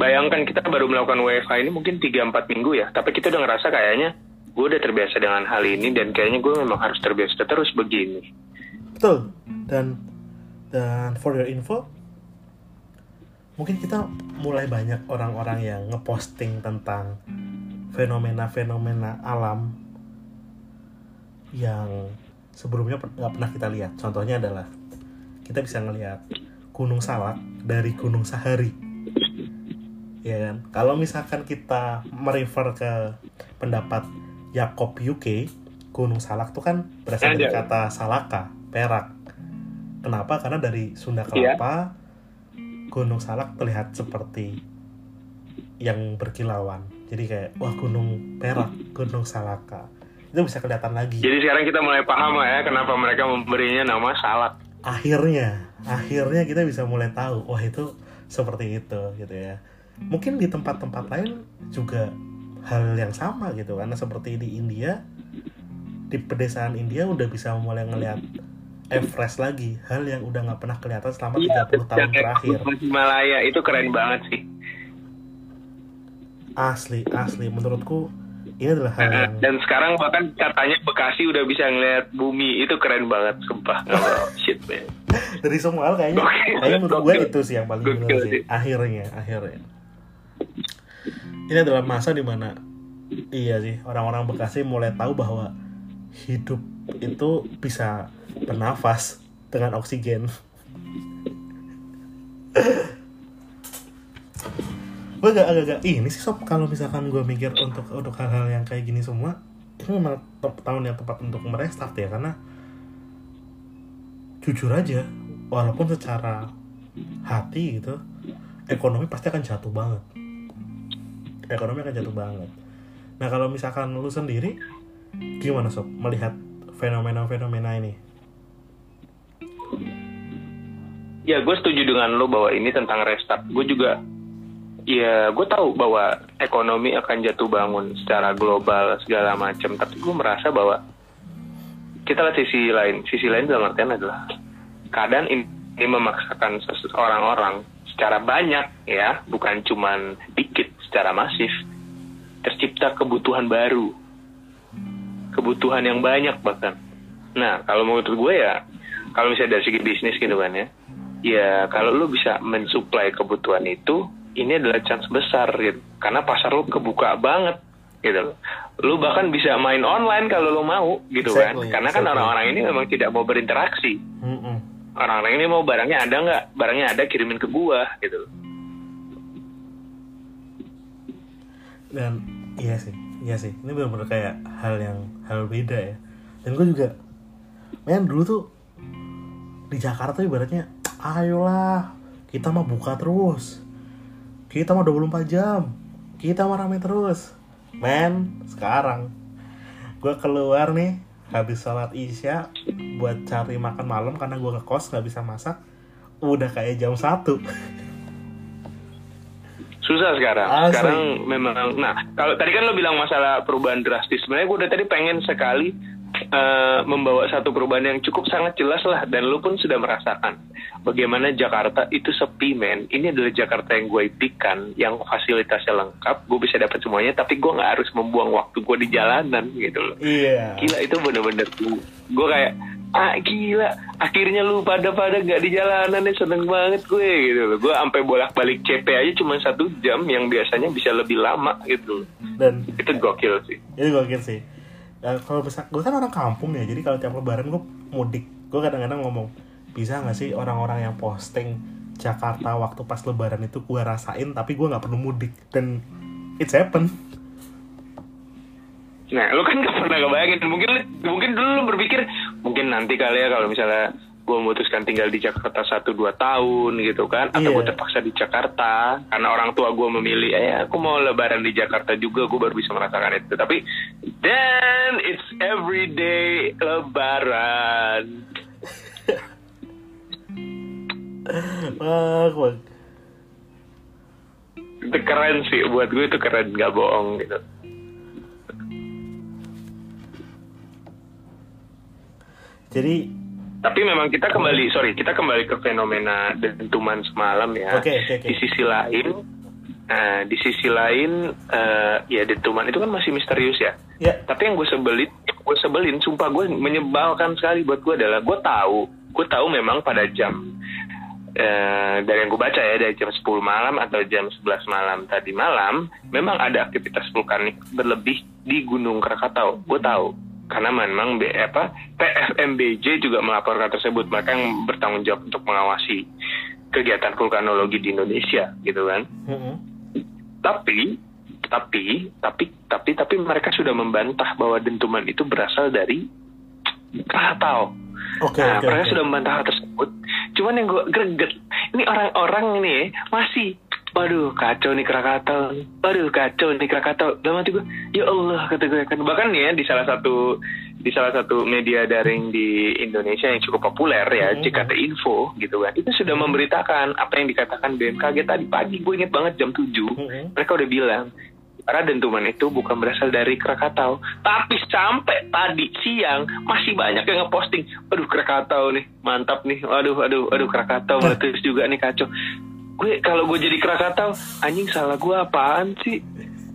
bayangkan kita baru melakukan WFH ini mungkin 3-4 minggu ya, tapi kita udah ngerasa kayaknya gue udah terbiasa dengan hal ini dan kayaknya gue memang harus terbiasa terus begini. betul. Dan dan for your info mungkin kita mulai banyak orang-orang yang ngeposting tentang fenomena-fenomena alam yang sebelumnya nggak pernah kita lihat. Contohnya adalah kita bisa ngelihat Gunung Salak dari Gunung Sahari. Ya kan? Kalau misalkan kita merefer ke pendapat Yakob UK, Gunung Salak tuh kan berasal dari Ada. kata Salaka, perak. Kenapa? Karena dari Sunda Iya. Kelapa, Gunung Salak terlihat seperti yang berkilauan. Jadi kayak wah Gunung Perak, Gunung Salaka. Itu bisa kelihatan lagi. Jadi sekarang kita mulai paham lah ya kenapa mereka memberinya nama salak. akhirnya akhirnya kita bisa mulai tahu wah itu seperti itu gitu ya mungkin di tempat-tempat lain juga hal yang sama gitu karena seperti di India di pedesaan India udah bisa mulai ngelihat Everest lagi hal yang udah nggak pernah kelihatan selama 30 tahun terakhir Himalaya itu keren banget sih. asli asli menurutku ini adalah hal yang Dan sekarang bahkan katanya Bekasi udah bisa ngeliat bumi. Itu keren banget, sumpah. Shit man. dari semua hal kayaknya. Gokil, kayaknya menurut gue itu sih yang paling Gokil benar sih. akhirnya akhirnya. Ini adalah masa di mana iya sih orang-orang Bekasi mulai tahu bahwa hidup itu bisa bernafas dengan oksigen gue agak agak ini sih sob kalau misalkan gue mikir untuk untuk hal-hal yang kayak gini semua ini memang tahun yang tepat untuk merestart ya karena jujur aja walaupun secara hati gitu ekonomi pasti akan jatuh banget. Ekonomi akan jatuh banget. Nah kalau misalkan lu sendiri gimana sob melihat fenomena-fenomena ini? Ya gue setuju dengan lo bahwa ini tentang restart. Gue juga, ya gue tahu bahwa ekonomi akan jatuh bangun secara global segala macam. Tapi gue merasa bahwa kita lihat sisi lain. Sisi lain dalam artian adalah keadaan ini, memaksakan seseorang orang secara banyak ya, bukan cuman dikit secara masif. Tercipta kebutuhan baru, kebutuhan yang banyak bahkan. Nah, kalau menurut gue ya, kalau misalnya dari segi bisnis gitu kan ya, ya kalau lu bisa mensuplai kebutuhan itu, ini adalah chance besar gitu. Karena pasar lu kebuka banget gitu. Lu bahkan bisa main online kalau lu mau gitu kan. Exactly, Karena kan exactly. orang-orang ini memang tidak mau berinteraksi. Orang-orang ini mau barangnya ada nggak? Barangnya ada kirimin ke gua gitu dan iya sih iya sih ini benar-benar kayak hal yang hal beda ya dan gue juga men dulu tuh di Jakarta ibaratnya ayolah kita mah buka terus kita mah 24 jam kita mah rame terus men sekarang gue keluar nih habis sholat isya buat cari makan malam karena gue ke kos nggak bisa masak udah kayak jam satu Susah sekarang. Asli. Sekarang memang. Nah, kalau tadi kan lo bilang masalah perubahan drastis. Sebenarnya gue udah tadi pengen sekali eh, membawa satu perubahan yang cukup sangat jelas lah. Dan lo pun sudah merasakan bagaimana Jakarta itu sepi, men. Ini adalah Jakarta yang gue impikan, yang fasilitasnya lengkap. Gue bisa dapat semuanya, tapi gue nggak harus membuang waktu gue di jalanan gitu loh. iya Gila itu bener-bener gue kayak ah gila akhirnya lu pada pada gak di jalanan nih seneng banget gue gitu loh gue sampai bolak balik CP aja cuma satu jam yang biasanya bisa lebih lama gitu dan itu gokil sih itu gokil sih ya, kalau bisa gue kan orang kampung ya jadi kalau tiap lebaran gue mudik. Gue kadang-kadang ngomong bisa nggak sih orang-orang yang posting Jakarta waktu pas lebaran itu gue rasain tapi gue nggak perlu mudik? Dan it's happen. Nah, lu kan gak pernah kebayangin. Mungkin mungkin dulu lu berpikir mungkin nanti kali ya kalau misalnya gue memutuskan tinggal di Jakarta satu dua tahun gitu kan, atau Iya. gue terpaksa di Jakarta karena orang tua gue memilih, eh aku mau lebaran di Jakarta juga, gue baru bisa merasakan itu. Tapi then it's everyday lebaran. wah gue Itu keren sih buat gue itu keren gak bohong gitu. jadi Tapi memang kita kembali, sorry, kita kembali ke fenomena dentuman semalam ya. Oke, oke, oke. Di sisi lain, nah, di sisi lain, eh, ya dentuman itu kan masih misterius ya. ya Tapi yang gue sebelin, gue sebelin, sumpah gue menyebalkan sekali buat gue adalah gue tahu, gue tahu memang pada jam eh, dari yang gue baca ya dari jam 10 malam atau jam 11 malam tadi malam, memang ada aktivitas vulkanik berlebih di Gunung Krakatau. Gue tahu karena memang B, apa PFMBJ juga melaporkan tersebut mereka yang bertanggung jawab untuk mengawasi kegiatan vulkanologi di Indonesia gitu kan Mm-mm. tapi tapi tapi tapi tapi mereka sudah membantah bahwa dentuman itu berasal dari Krakatau. oke nah, oke mereka oke. sudah membantah hal tersebut. Cuman yang gue greget, ini orang-orang ini masih, waduh kacau nih Krakatau, waduh kacau nih Krakatau. Dalam hati gue, ya Allah kata gue kan. Bahkan ya di salah satu di salah satu media daring di Indonesia yang cukup populer ya, Mhm. CKT Info gitu kan, itu sudah memberitakan apa yang dikatakan BMKG tadi pagi. Gue inget banget jam 7 Mm-mm. mereka udah bilang karena dentuman itu bukan berasal dari Krakatau tapi sampai tadi siang masih banyak yang ngeposting aduh Krakatau nih mantap nih aduh aduh aduh Krakatau meletus juga nih kacau gue kalau gue jadi Krakatau anjing salah gue apaan sih?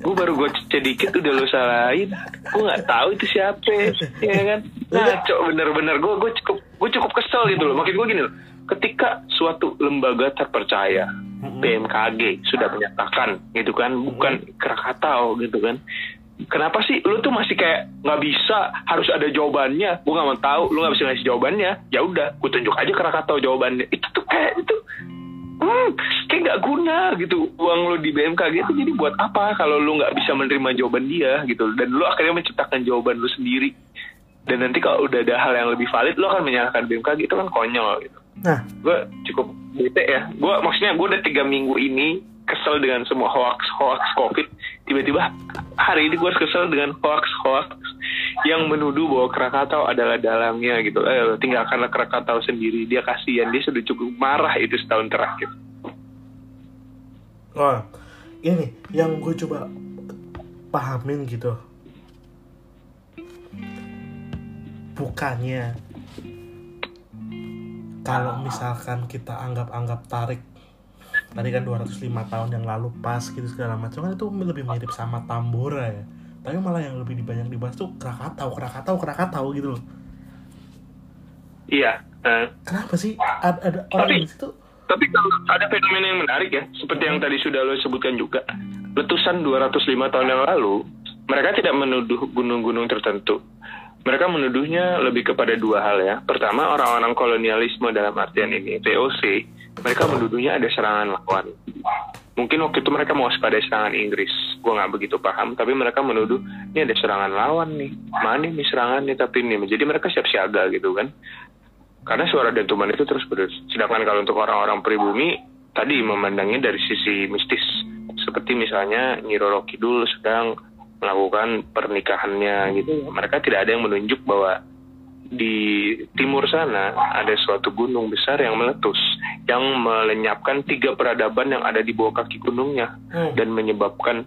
Gue baru gue sedikit udah lo salahin. Gue nggak tahu itu siapa ya kan? Ngaco bener-bener gue gue cukup gue cukup kesel gitu loh. Makin gue gini loh ketika suatu lembaga terpercaya. BMKG sudah menyatakan gitu kan bukan Krakatau gitu kan. Kenapa sih lu tuh masih kayak nggak bisa harus ada jawabannya? Gue nggak mau tahu lu nggak bisa ngasih jawabannya. Ya udah gue tunjuk aja Krakatau jawabannya. Itu tuh kayak itu hmm, kayak nggak guna gitu uang lu di BMKG itu jadi buat apa kalau lu nggak bisa menerima jawaban dia gitu? Dan lu akhirnya menciptakan jawaban lu sendiri. Dan nanti kalau udah ada hal yang lebih valid lu akan menyalahkan BMKG itu kan konyol gitu. Nah. Gue cukup bete ya. Gue maksudnya gue udah tiga minggu ini kesel dengan semua hoax hoax covid. Tiba-tiba hari ini gue harus kesel dengan hoax hoax yang menuduh bahwa Krakatau adalah dalangnya gitu. Eh, tinggalkanlah Krakatau sendiri. Dia kasihan. Dia sudah cukup marah itu setahun terakhir. Wah, ini yang gue coba pahamin gitu. Bukannya kalau misalkan kita anggap-anggap tarik tadi kan 205 tahun yang lalu pas gitu segala macam kan itu lebih mirip sama Tambora ya. Tapi malah yang lebih banyak dibahas tuh Krakatau, Krakatau, Krakatau gitu loh. iya eh, Kenapa sih ada, ada orang Tapi- di situ? Tapi kalau ada fenomena yang menarik ya, seperti yang tadi sudah lo sebutkan juga, letusan 205 tahun yang lalu, mereka tidak menuduh gunung-gunung tertentu. Mereka menuduhnya lebih kepada dua hal ya. Pertama, orang-orang kolonialisme dalam artian ini, VOC, mereka menuduhnya ada serangan lawan. Mungkin waktu itu mereka mau waspada serangan Inggris. Gue nggak begitu paham, tapi mereka menuduh, ini ada serangan lawan nih. Mana nih serangan nih, tapi ini. Jadi mereka siap siaga gitu kan. Karena suara dentuman itu terus berus. Sedangkan kalau untuk orang-orang pribumi, tadi memandangnya dari sisi mistis. Seperti misalnya Nyi Roro Kidul sedang melakukan pernikahannya gitu. Mereka tidak ada yang menunjuk bahwa di timur sana ada suatu gunung besar yang meletus yang melenyapkan tiga peradaban yang ada di bawah kaki gunungnya Hmm. dan menyebabkan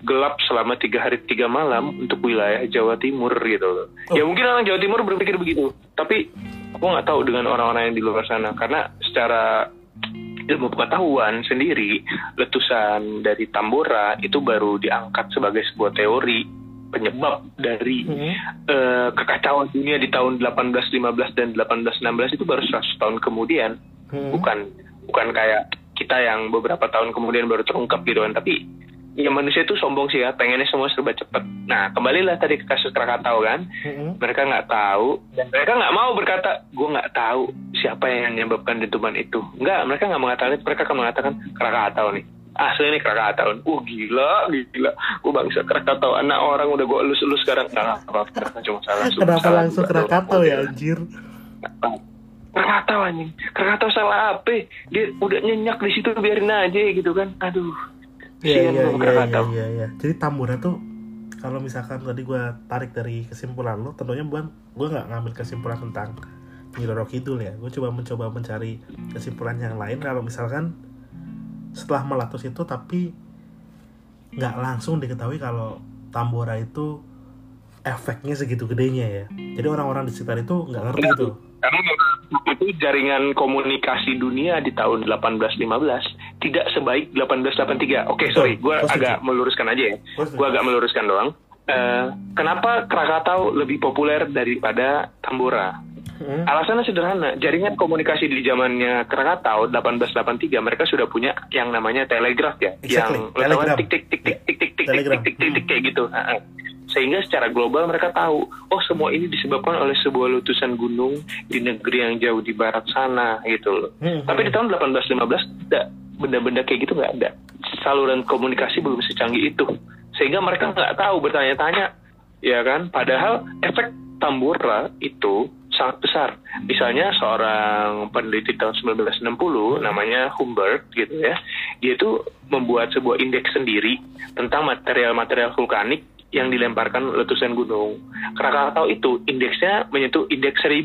gelap selama tiga hari tiga malam untuk wilayah Jawa Timur gitu loh. Oh. Ya mungkin orang Jawa Timur berpikir begitu, tapi aku nggak tahu dengan orang-orang yang di luar sana karena secara ilmu pengetahuan sendiri letusan dari Tambora itu baru diangkat sebagai sebuah teori penyebab dari Hmm. eh, kekacauan dunia di tahun 1815 dan 1816 itu baru 100 tahun kemudian Hmm. bukan bukan kayak kita yang beberapa tahun kemudian baru terungkap gitu kan tapi ya manusia itu sombong sih ya pengennya semua serba cepat nah kembalilah tadi ke kasus Krakatau kan Hmm. mereka nggak tahu dan mereka nggak mau berkata gue nggak tahu siapa yang menyebabkan dentuman itu nggak mereka nggak mengatakan itu mereka akan mengatakan Krakatau nih asli ini Krakatau uh gila gila. Gue bangsa Krakatau. Anak orang udah gue elus-elus sekarang. Nggak apa-apa cuma salah Kenapa salah langsung. Krakatau ya anjir? Krakatau anjing. Krakatau salah apa? Dia udah nyenyak di situ biarin aja gitu kan. Aduh. Iya iya iya iya iya. Jadi Tambora tuh kalau misalkan tadi gue tarik dari kesimpulan lo, tentunya bukan gue nggak ngambil kesimpulan tentang Nyi Roro Kidul ya. Gue coba mencoba mencari kesimpulan yang lain. Kalau misalkan setelah meletus itu tapi nggak langsung diketahui kalau Tambora itu efeknya segitu gedenya ya. Jadi orang-orang di sekitar itu nggak ngerti tuh. Karena itu jaringan komunikasi dunia di tahun 1815 tidak sebaik 1883. Oke, Betul, sorry, gue agak meluruskan aja ya. Gue agak meluruskan doang. Eh, kenapa Krakatau lebih populer daripada Tambora? Hmm. Alasannya sederhana, jaringan komunikasi di zamannya Krakatau 1883 mereka sudah punya yang namanya telegraf ya, Exactly, yang kan telegram. tik tik tik tik tik tik tik Telegram. tik tik tik tik kayak gitu. Sehingga secara global mereka tahu, oh semua ini disebabkan oleh sebuah letusan gunung di negeri yang jauh di barat sana gitu loh. Hmm, Tapi di hmm. tahun 1815 tidak benda-benda kayak gitu nggak ada. Saluran komunikasi belum secanggih itu, sehingga mereka nggak tahu bertanya-tanya, ya kan? Padahal efek Tambora itu sangat besar. Misalnya seorang peneliti tahun 1960 namanya Humbert gitu ya, dia itu membuat sebuah indeks sendiri tentang material-material vulkanik yang dilemparkan letusan gunung. Krakatau itu indeksnya menyentuh indeks 1000.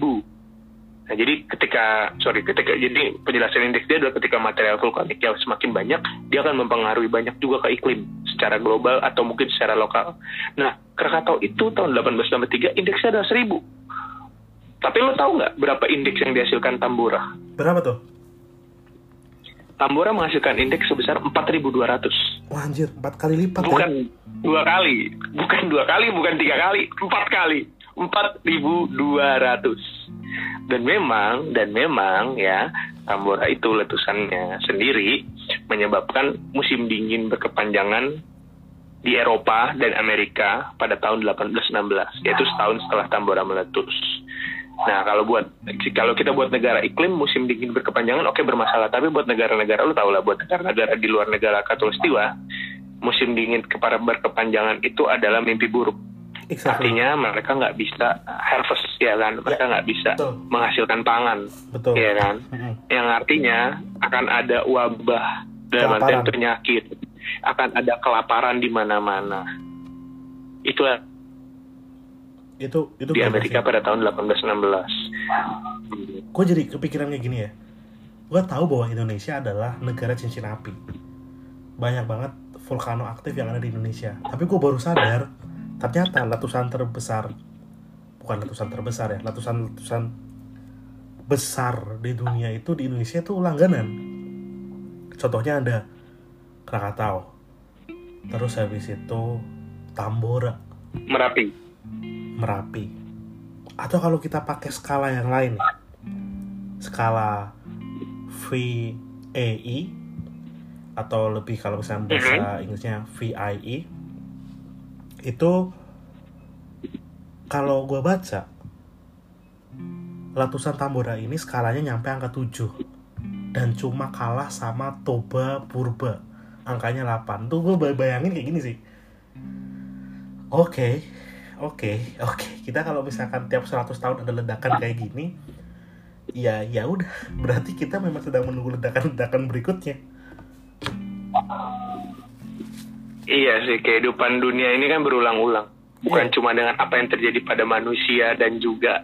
Nah, jadi ketika sorry ketika jadi penjelasan indeks dia adalah ketika material vulkanik yang semakin banyak, dia akan mempengaruhi banyak juga ke iklim secara global atau mungkin secara lokal. Nah, Krakatau itu tahun 1863 indeksnya adalah 1000. Tapi lo tahu nggak berapa indeks yang dihasilkan Tambora? Berapa tuh? Tambora menghasilkan indeks sebesar 4.200. Wah anjir, empat kali lipat Bukan ya. dua kali, bukan dua kali, bukan tiga kali, empat kali, 4.200. Dan memang, dan memang ya, Tambora itu letusannya sendiri menyebabkan musim dingin berkepanjangan di Eropa dan Amerika pada tahun 1816, yaitu setahun setelah Tambora meletus. Nah, kalau buat kalau kita buat negara iklim musim dingin berkepanjangan oke bermasalah, tapi buat negara-negara lu tau lah buat negara-negara di luar negara katulistiwa, musim dingin kepada berkepanjangan itu adalah mimpi buruk. Exactly. Artinya mereka nggak bisa harvest ya kan, mereka nggak bisa betul. menghasilkan pangan, Betul. ya kan. Mm-mm. Yang artinya akan ada wabah dalam artian penyakit, akan ada kelaparan di mana-mana. Itulah Itu itu di Amerika pada tahun 1816. gue jadi kepikiran kayak gini ya? Gue tahu bahwa Indonesia adalah negara cincin api. Banyak banget vulkano aktif yang ada di Indonesia. Tapi gue baru sadar ternyata letusan terbesar bukan letusan terbesar ya letusan letusan besar di dunia itu di Indonesia itu langganan. Contohnya ada Krakatau. Terus habis itu Tambora. Merapi. Merapi. Atau kalau kita pakai skala yang lain, skala VAE atau lebih kalau misalnya bahasa Inggrisnya VIE itu kalau gue baca letusan Tambora ini skalanya nyampe angka 7 dan cuma kalah sama Toba Purba angkanya 8 tuh gue bayangin kayak gini sih. Oke oke oke kita kalau misalkan tiap 100 tahun ada ledakan kayak gini ya ya udah berarti kita memang sedang menunggu ledakan-ledakan berikutnya Iya sih, kehidupan dunia ini kan berulang-ulang. Bukan Iya. cuma dengan apa yang terjadi pada manusia dan juga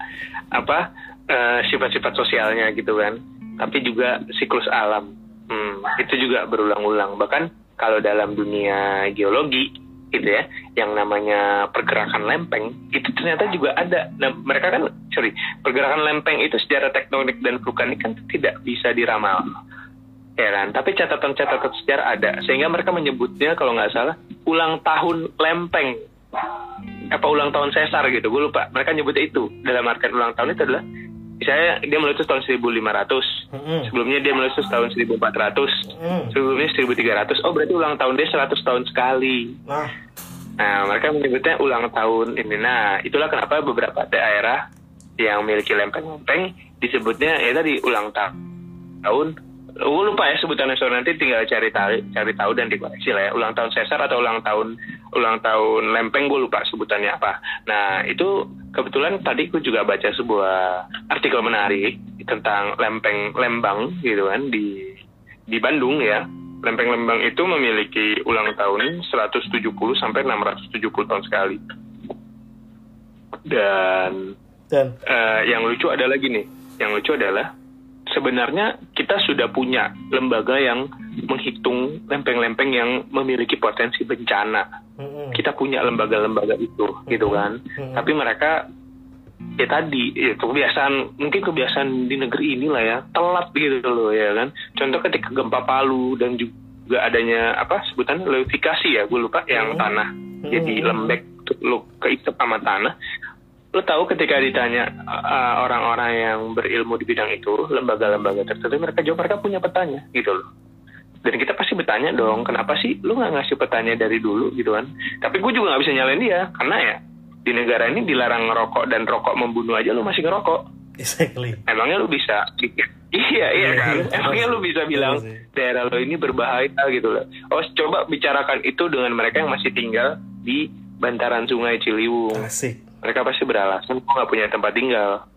apa eh, sifat-sifat sosialnya gitu kan, tapi juga siklus alam. Hmm, itu juga berulang-ulang. Bahkan kalau dalam dunia geologi gitu ya, yang namanya pergerakan lempeng itu ternyata juga ada. Nah, mereka kan sorry, pergerakan lempeng itu secara tektonik dan vulkanik kan tidak bisa diramal ya kan? Tapi catatan-catatan sejarah ada, sehingga mereka menyebutnya kalau nggak salah ulang tahun lempeng. apa ulang tahun Caesar gitu gue lupa mereka nyebutnya itu dalam artian ulang tahun itu adalah misalnya dia meletus tahun 1500 Mm-mm. sebelumnya dia meletus tahun 1400 Mm. sebelumnya 1300 oh berarti ulang tahun dia 100 tahun sekali Nah, Nah, mereka menyebutnya ulang tahun ini. Nah, itulah kenapa beberapa daerah yang memiliki lempeng-lempeng disebutnya ya tadi ulang ta- tahun. Gue lupa ya sebutannya so nanti tinggal cari tahu, cari tahu dan dikoreksi lah ya. Ulang tahun Caesar atau ulang tahun ulang tahun lempeng gue lupa sebutannya apa. Nah, itu kebetulan tadi gue juga baca sebuah artikel menarik tentang lempeng Lembang gitu kan di di Bandung ya. Lempeng Lembang itu memiliki ulang tahun 170 sampai 670 tahun sekali. Dan dan eh, yang lucu ada lagi nih. Yang lucu adalah sebenarnya kita sudah punya lembaga yang menghitung lempeng-lempeng yang memiliki potensi bencana. Kita punya lembaga-lembaga itu, gitu kan. Tapi mereka ya tadi ya kebiasaan mungkin kebiasaan di negeri inilah ya telat gitu loh ya kan. Contoh ketika gempa Palu dan juga adanya apa sebutannya levifikasi ya gue lupa yang Hmm. tanah jadi Hmm. lembek tuh lo keisep sama tanah. Lo tahu ketika ditanya uh, orang-orang yang berilmu di bidang itu lembaga-lembaga tertentu mereka jawab mereka punya petanya gitu loh. Dan kita pasti bertanya dong kenapa sih lu nggak ngasih petanya dari dulu? Gitu kan. Tapi gue juga nggak bisa nyalain dia karena ya di negara ini dilarang ngerokok dan rokok membunuh aja lu masih ngerokok. Exactly. emangnya lu bisa? Iya iya Iya, kan? iya. emangnya lu bisa bilang Iya daerah lo ini berbahaya gitu loh. Oh coba bicarakan itu dengan mereka yang masih tinggal di bantaran sungai Ciliwung. Asik. mereka pasti beralasan gua nggak punya tempat tinggal.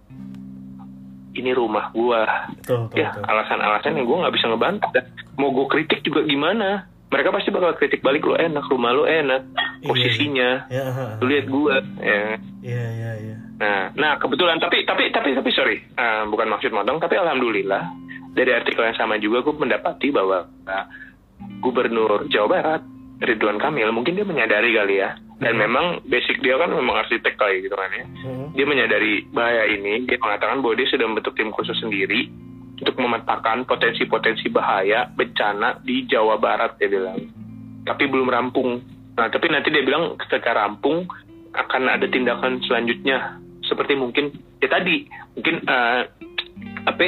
Ini rumah gua. Betul, betul, ya alasan-alasan yang gua nggak bisa ngebantah. Mau gua kritik juga gimana mereka pasti bakal kritik balik lo enak rumah lo enak Iya, posisinya Ya, ha, ha. lu lihat gua ya Iya, iya, iya. Nah, nah kebetulan tapi tapi tapi tapi sorry, eh, bukan maksud motong, tapi alhamdulillah dari artikel yang sama juga gue mendapati bahwa eh, Gubernur Jawa Barat Ridwan Kamil mungkin dia menyadari kali ya, dan Hmm. memang basic dia kan memang arsitek kali gitu kan ya. Mm. Dia menyadari bahaya ini, dia mengatakan bahwa dia sudah membentuk tim khusus sendiri untuk memetakan potensi-potensi bahaya bencana di Jawa Barat dia bilang. Tapi belum rampung. Nah, tapi nanti dia bilang ketika rampung akan ada tindakan selanjutnya seperti mungkin ya tadi mungkin eh, apa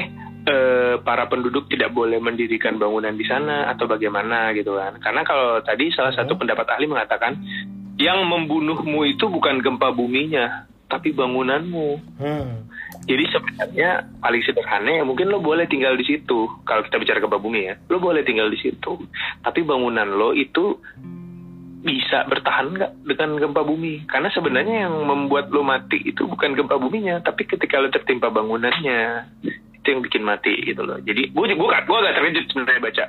eh, para penduduk tidak boleh mendirikan bangunan di sana atau bagaimana gitu kan karena kalau tadi salah satu pendapat ahli mengatakan yang membunuhmu itu bukan gempa buminya tapi bangunanmu Hmm. Jadi sebenarnya paling sederhana ya mungkin lo boleh tinggal di situ. Kalau kita bicara gempa bumi ya lo boleh tinggal di situ. Tapi bangunan lo itu bisa bertahan nggak dengan gempa bumi? Karena sebenarnya yang membuat lo mati itu bukan gempa buminya tapi ketika lo tertimpa bangunannya itu yang bikin mati gitu loh. Jadi gue gue gak gue gak terkejut sebenarnya baca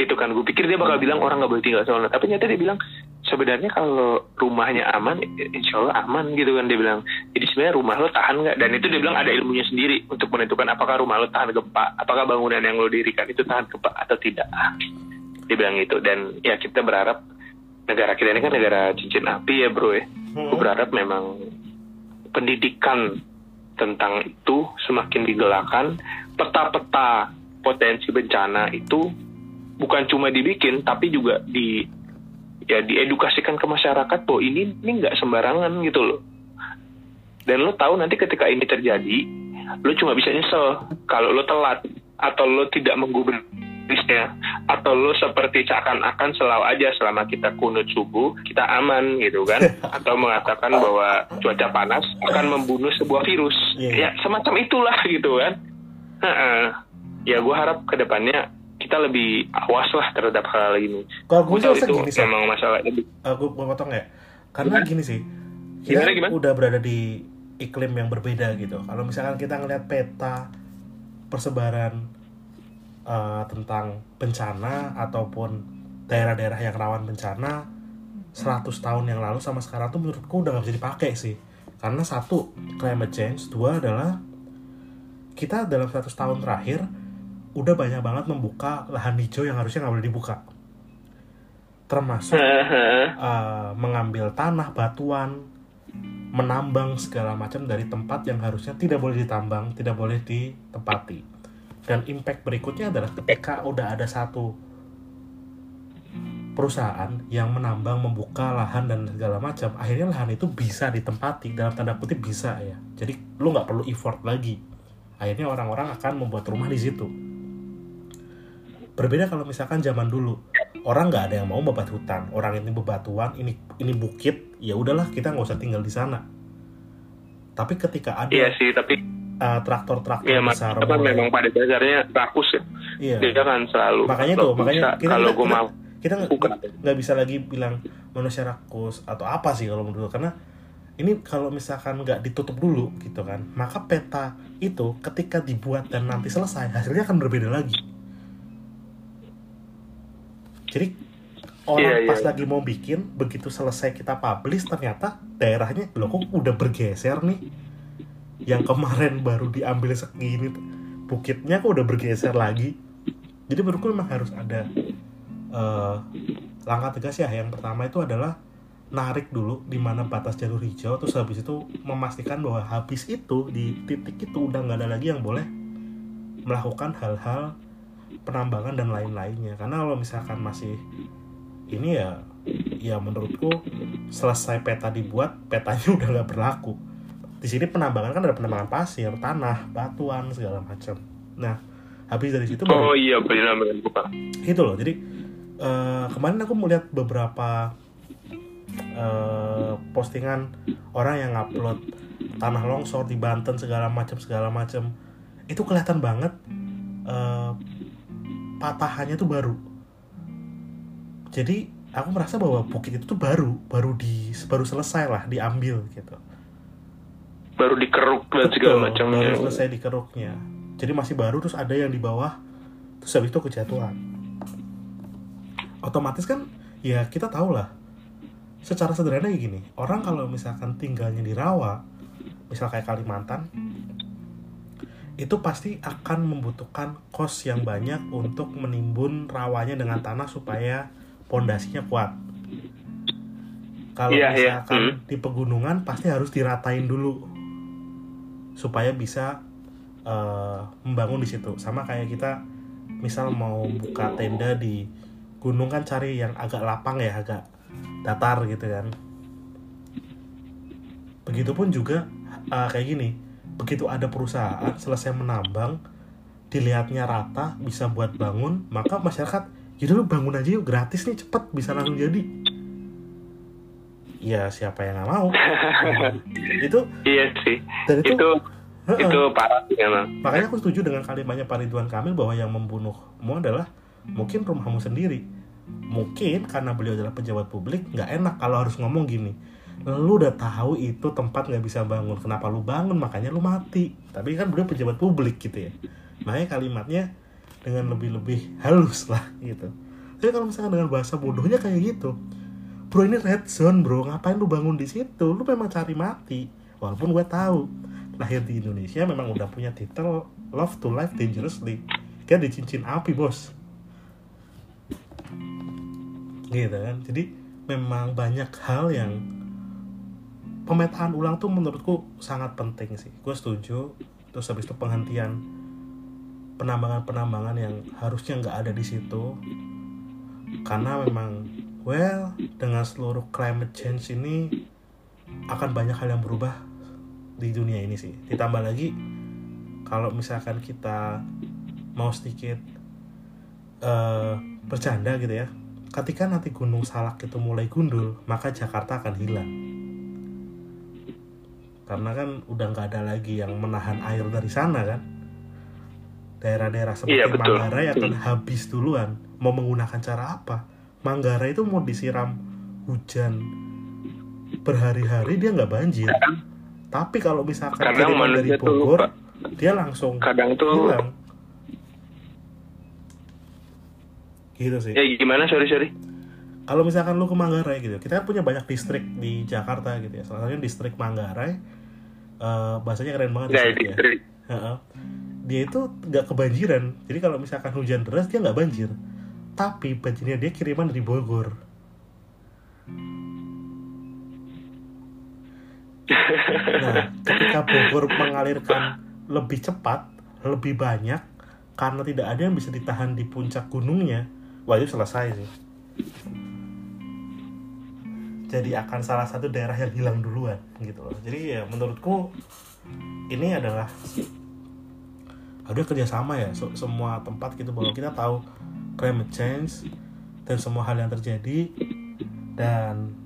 itu kan gue pikir dia bakal bilang orang nggak boleh tinggal sana tapi ternyata dia bilang sebenarnya kalau rumahnya aman insya Allah aman gitu kan dia bilang. Jadi sebenarnya rumah lo tahan nggak? Dan itu dia bilang ada ilmunya sendiri untuk menentukan apakah rumah lo tahan gempa apakah bangunan yang lo dirikan itu tahan gempa atau tidak. Dia bilang gitu. Dan ya kita berharap negara kita ini kan negara cincin api ya bro ya. Gue berharap memang pendidikan tentang itu semakin digelakkan peta-peta potensi bencana itu bukan cuma dibikin tapi juga di ya diedukasikan ke masyarakat bahwa ini ini nggak sembarangan gitu loh. Dan lo tahu nanti ketika ini terjadi lo cuma bisa nyesel kalau lo telat atau lo tidak menggubrisnya atau lo seperti seakan-akan selalu aja selama kita kunut subuh kita aman gitu kan? Atau mengatakan bahwa cuaca panas akan membunuh sebuah virus. Iya. ya semacam itulah gitu kan? Ya gue harap ke depannya kita lebih awas lah terhadap hal ini Kalau gue sih itu gini sih. memang masalahnya Aku mau potong ya. Karena Gimana? gini sih. Kita Gimana, gimana? udah berada di iklim yang berbeda gitu. Kalau misalkan kita ngeliat peta persebaran eh, tentang bencana ataupun daerah-daerah yang rawan bencana 100 tahun yang lalu sama sekarang tuh menurutku udah nggak bisa dipakai sih. Karena satu climate change, dua adalah kita dalam 100 tahun terakhir udah banyak banget membuka lahan hijau yang harusnya nggak boleh dibuka. Termasuk uh, mengambil tanah batuan menambang segala macam dari tempat yang harusnya tidak boleh ditambang tidak boleh ditempati. Dan impact berikutnya adalah ketika udah ada satu perusahaan yang menambang membuka lahan dan segala macam akhirnya lahan itu bisa ditempati. Dalam tanda kutip bisa ya. Jadi lu nggak perlu effort lagi. Akhirnya orang-orang akan membuat rumah di situ berbeda kalau misalkan zaman dulu. Orang nggak ada yang mau membuat hutan. Orang ini bebatuan ini ini bukit ya udahlah kita nggak usah tinggal di sana. Tapi ketika ada Iya sih, tapi uh, traktor-traktor ya besar apa mulai- memang pada dasarnya rakus ya. iya. Dia kan selalu makanya tuh makanya bisa, kita kalau gue mau kita nggak bisa lagi bilang manusia rakus atau apa sih kalau menurut karena ini kalau misalkan nggak ditutup dulu gitu kan maka peta itu ketika dibuat dan nanti selesai hasilnya akan berbeda lagi jadi orang Iya, iya, pas iya. lagi mau bikin begitu selesai kita publish ternyata daerahnya loh kok udah bergeser nih? Yang kemarin baru diambil segini bukitnya kok udah bergeser lagi? Jadi menurutku memang harus ada eh, langkah tegas ya. Yang pertama itu adalah narik dulu di mana batas jalur hijau terus habis itu memastikan bahwa habis itu di titik itu udah nggak ada lagi yang boleh melakukan hal-hal penambangan dan lain-lainnya. Karena kalau misalkan masih ini ya ya menurutku selesai peta dibuat petanya udah nggak berlaku. Di sini penambangan kan ada penambangan pasir tanah batuan segala macam. Nah habis dari situ baru Oh iya benar benar buka. itu loh jadi eh, kemarin aku melihat beberapa eh, postingan orang yang upload tanah longsor di Banten segala macam segala macam. Itu kelihatan banget eh, patahannya tuh baru. Jadi aku merasa bahwa bukit itu tuh baru baru di baru selesai lah diambil gitu. Baru dikeruk dan segala Betul, macam. baru selesai dikeruknya. Jadi masih baru terus ada yang di bawah terus habis itu kejatuhan. Otomatis kan ya kita tahu lah secara sederhana kayak gini. Orang kalau misalkan tinggalnya di rawa misal kayak Kalimantan itu pasti akan membutuhkan kos yang banyak untuk menimbun rawanya dengan tanah supaya pondasinya kuat. Kalau Iya, iya. misalkan di pegunungan pasti harus diratain dulu supaya bisa eh, membangun di situ. Sama kayak kita misal mau buka tenda di gunung kan cari yang agak lapang ya agak datar gitu kan. Begitupun juga eh, kayak gini begitu ada perusahaan selesai menambang dilihatnya rata bisa buat bangun maka masyarakat jadi lu bangun aja yuk gratis nih cepet bisa langsung jadi. Ya siapa yang nggak mau? Itu Iya sih. dan itu, Itu Heeh. itu parah makanya aku setuju dengan kalimatnya Pak Ridwan Kamil bahwa yang membunuhmu adalah mungkin rumahmu sendiri. Mungkin karena beliau adalah pejabat publik nggak enak kalau harus ngomong gini lu udah tahu itu tempat nggak bisa bangun. Kenapa lu bangun? Makanya lu mati. Tapi kan beliau pejabat publik gitu ya. Makanya kalimatnya dengan lebih-lebih halus lah gitu. Tapi kalau misalkan dengan bahasa bodohnya kayak gitu bro ini red zone bro. Ngapain lu bangun di situ? Lu memang cari mati. Walaupun gue tahu lahir di Indonesia memang udah punya titel love to life dangerously. Kan di cincin api bos. Gitu kan. Jadi memang banyak hal yang pemetaan ulang tuh menurutku sangat penting sih. Gue setuju. Terus habis itu penghentian penambangan-penambangan yang harusnya nggak ada di situ. Karena memang well dengan seluruh climate change ini akan banyak hal yang berubah di dunia ini sih. Ditambah lagi kalau misalkan kita mau sedikit eh bercanda gitu ya ketika nanti gunung salak itu mulai gundul maka Jakarta akan hilang karena kan udah nggak ada lagi yang menahan air dari sana kan? Daerah-daerah seperti Iya, betul. Manggarai akan habis duluan. Mau menggunakan cara apa? Manggarai itu mau disiram hujan berhari-hari dia nggak banjir. Tapi kalau misalkan Kadang kiriman dari tuh Bogor dia langsung Kadang tuh hilang. Gitu sih. Ya gimana? Sorry sorry. Kalau misalkan lu ke Manggarai gitu kita kan punya banyak distrik di Jakarta gitu ya. Salah satunya distrik Manggarai Eh, bahasanya keren banget Nggak distrik ya. distrik. Dia itu nggak kebanjiran. Jadi kalau misalkan hujan deras dia nggak banjir. Tapi banjirnya dia kiriman dari Bogor. Nah ketika Bogor mengalirkan lebih cepat lebih banyak karena tidak ada yang bisa ditahan di puncak gunungnya wah itu selesai sih jadi akan salah satu daerah yang hilang duluan gitu loh. Jadi ya menurutku ini adalah ada kerjasama ya. So- semua tempat gitu bahwa kita tahu climate change dan semua hal yang terjadi dan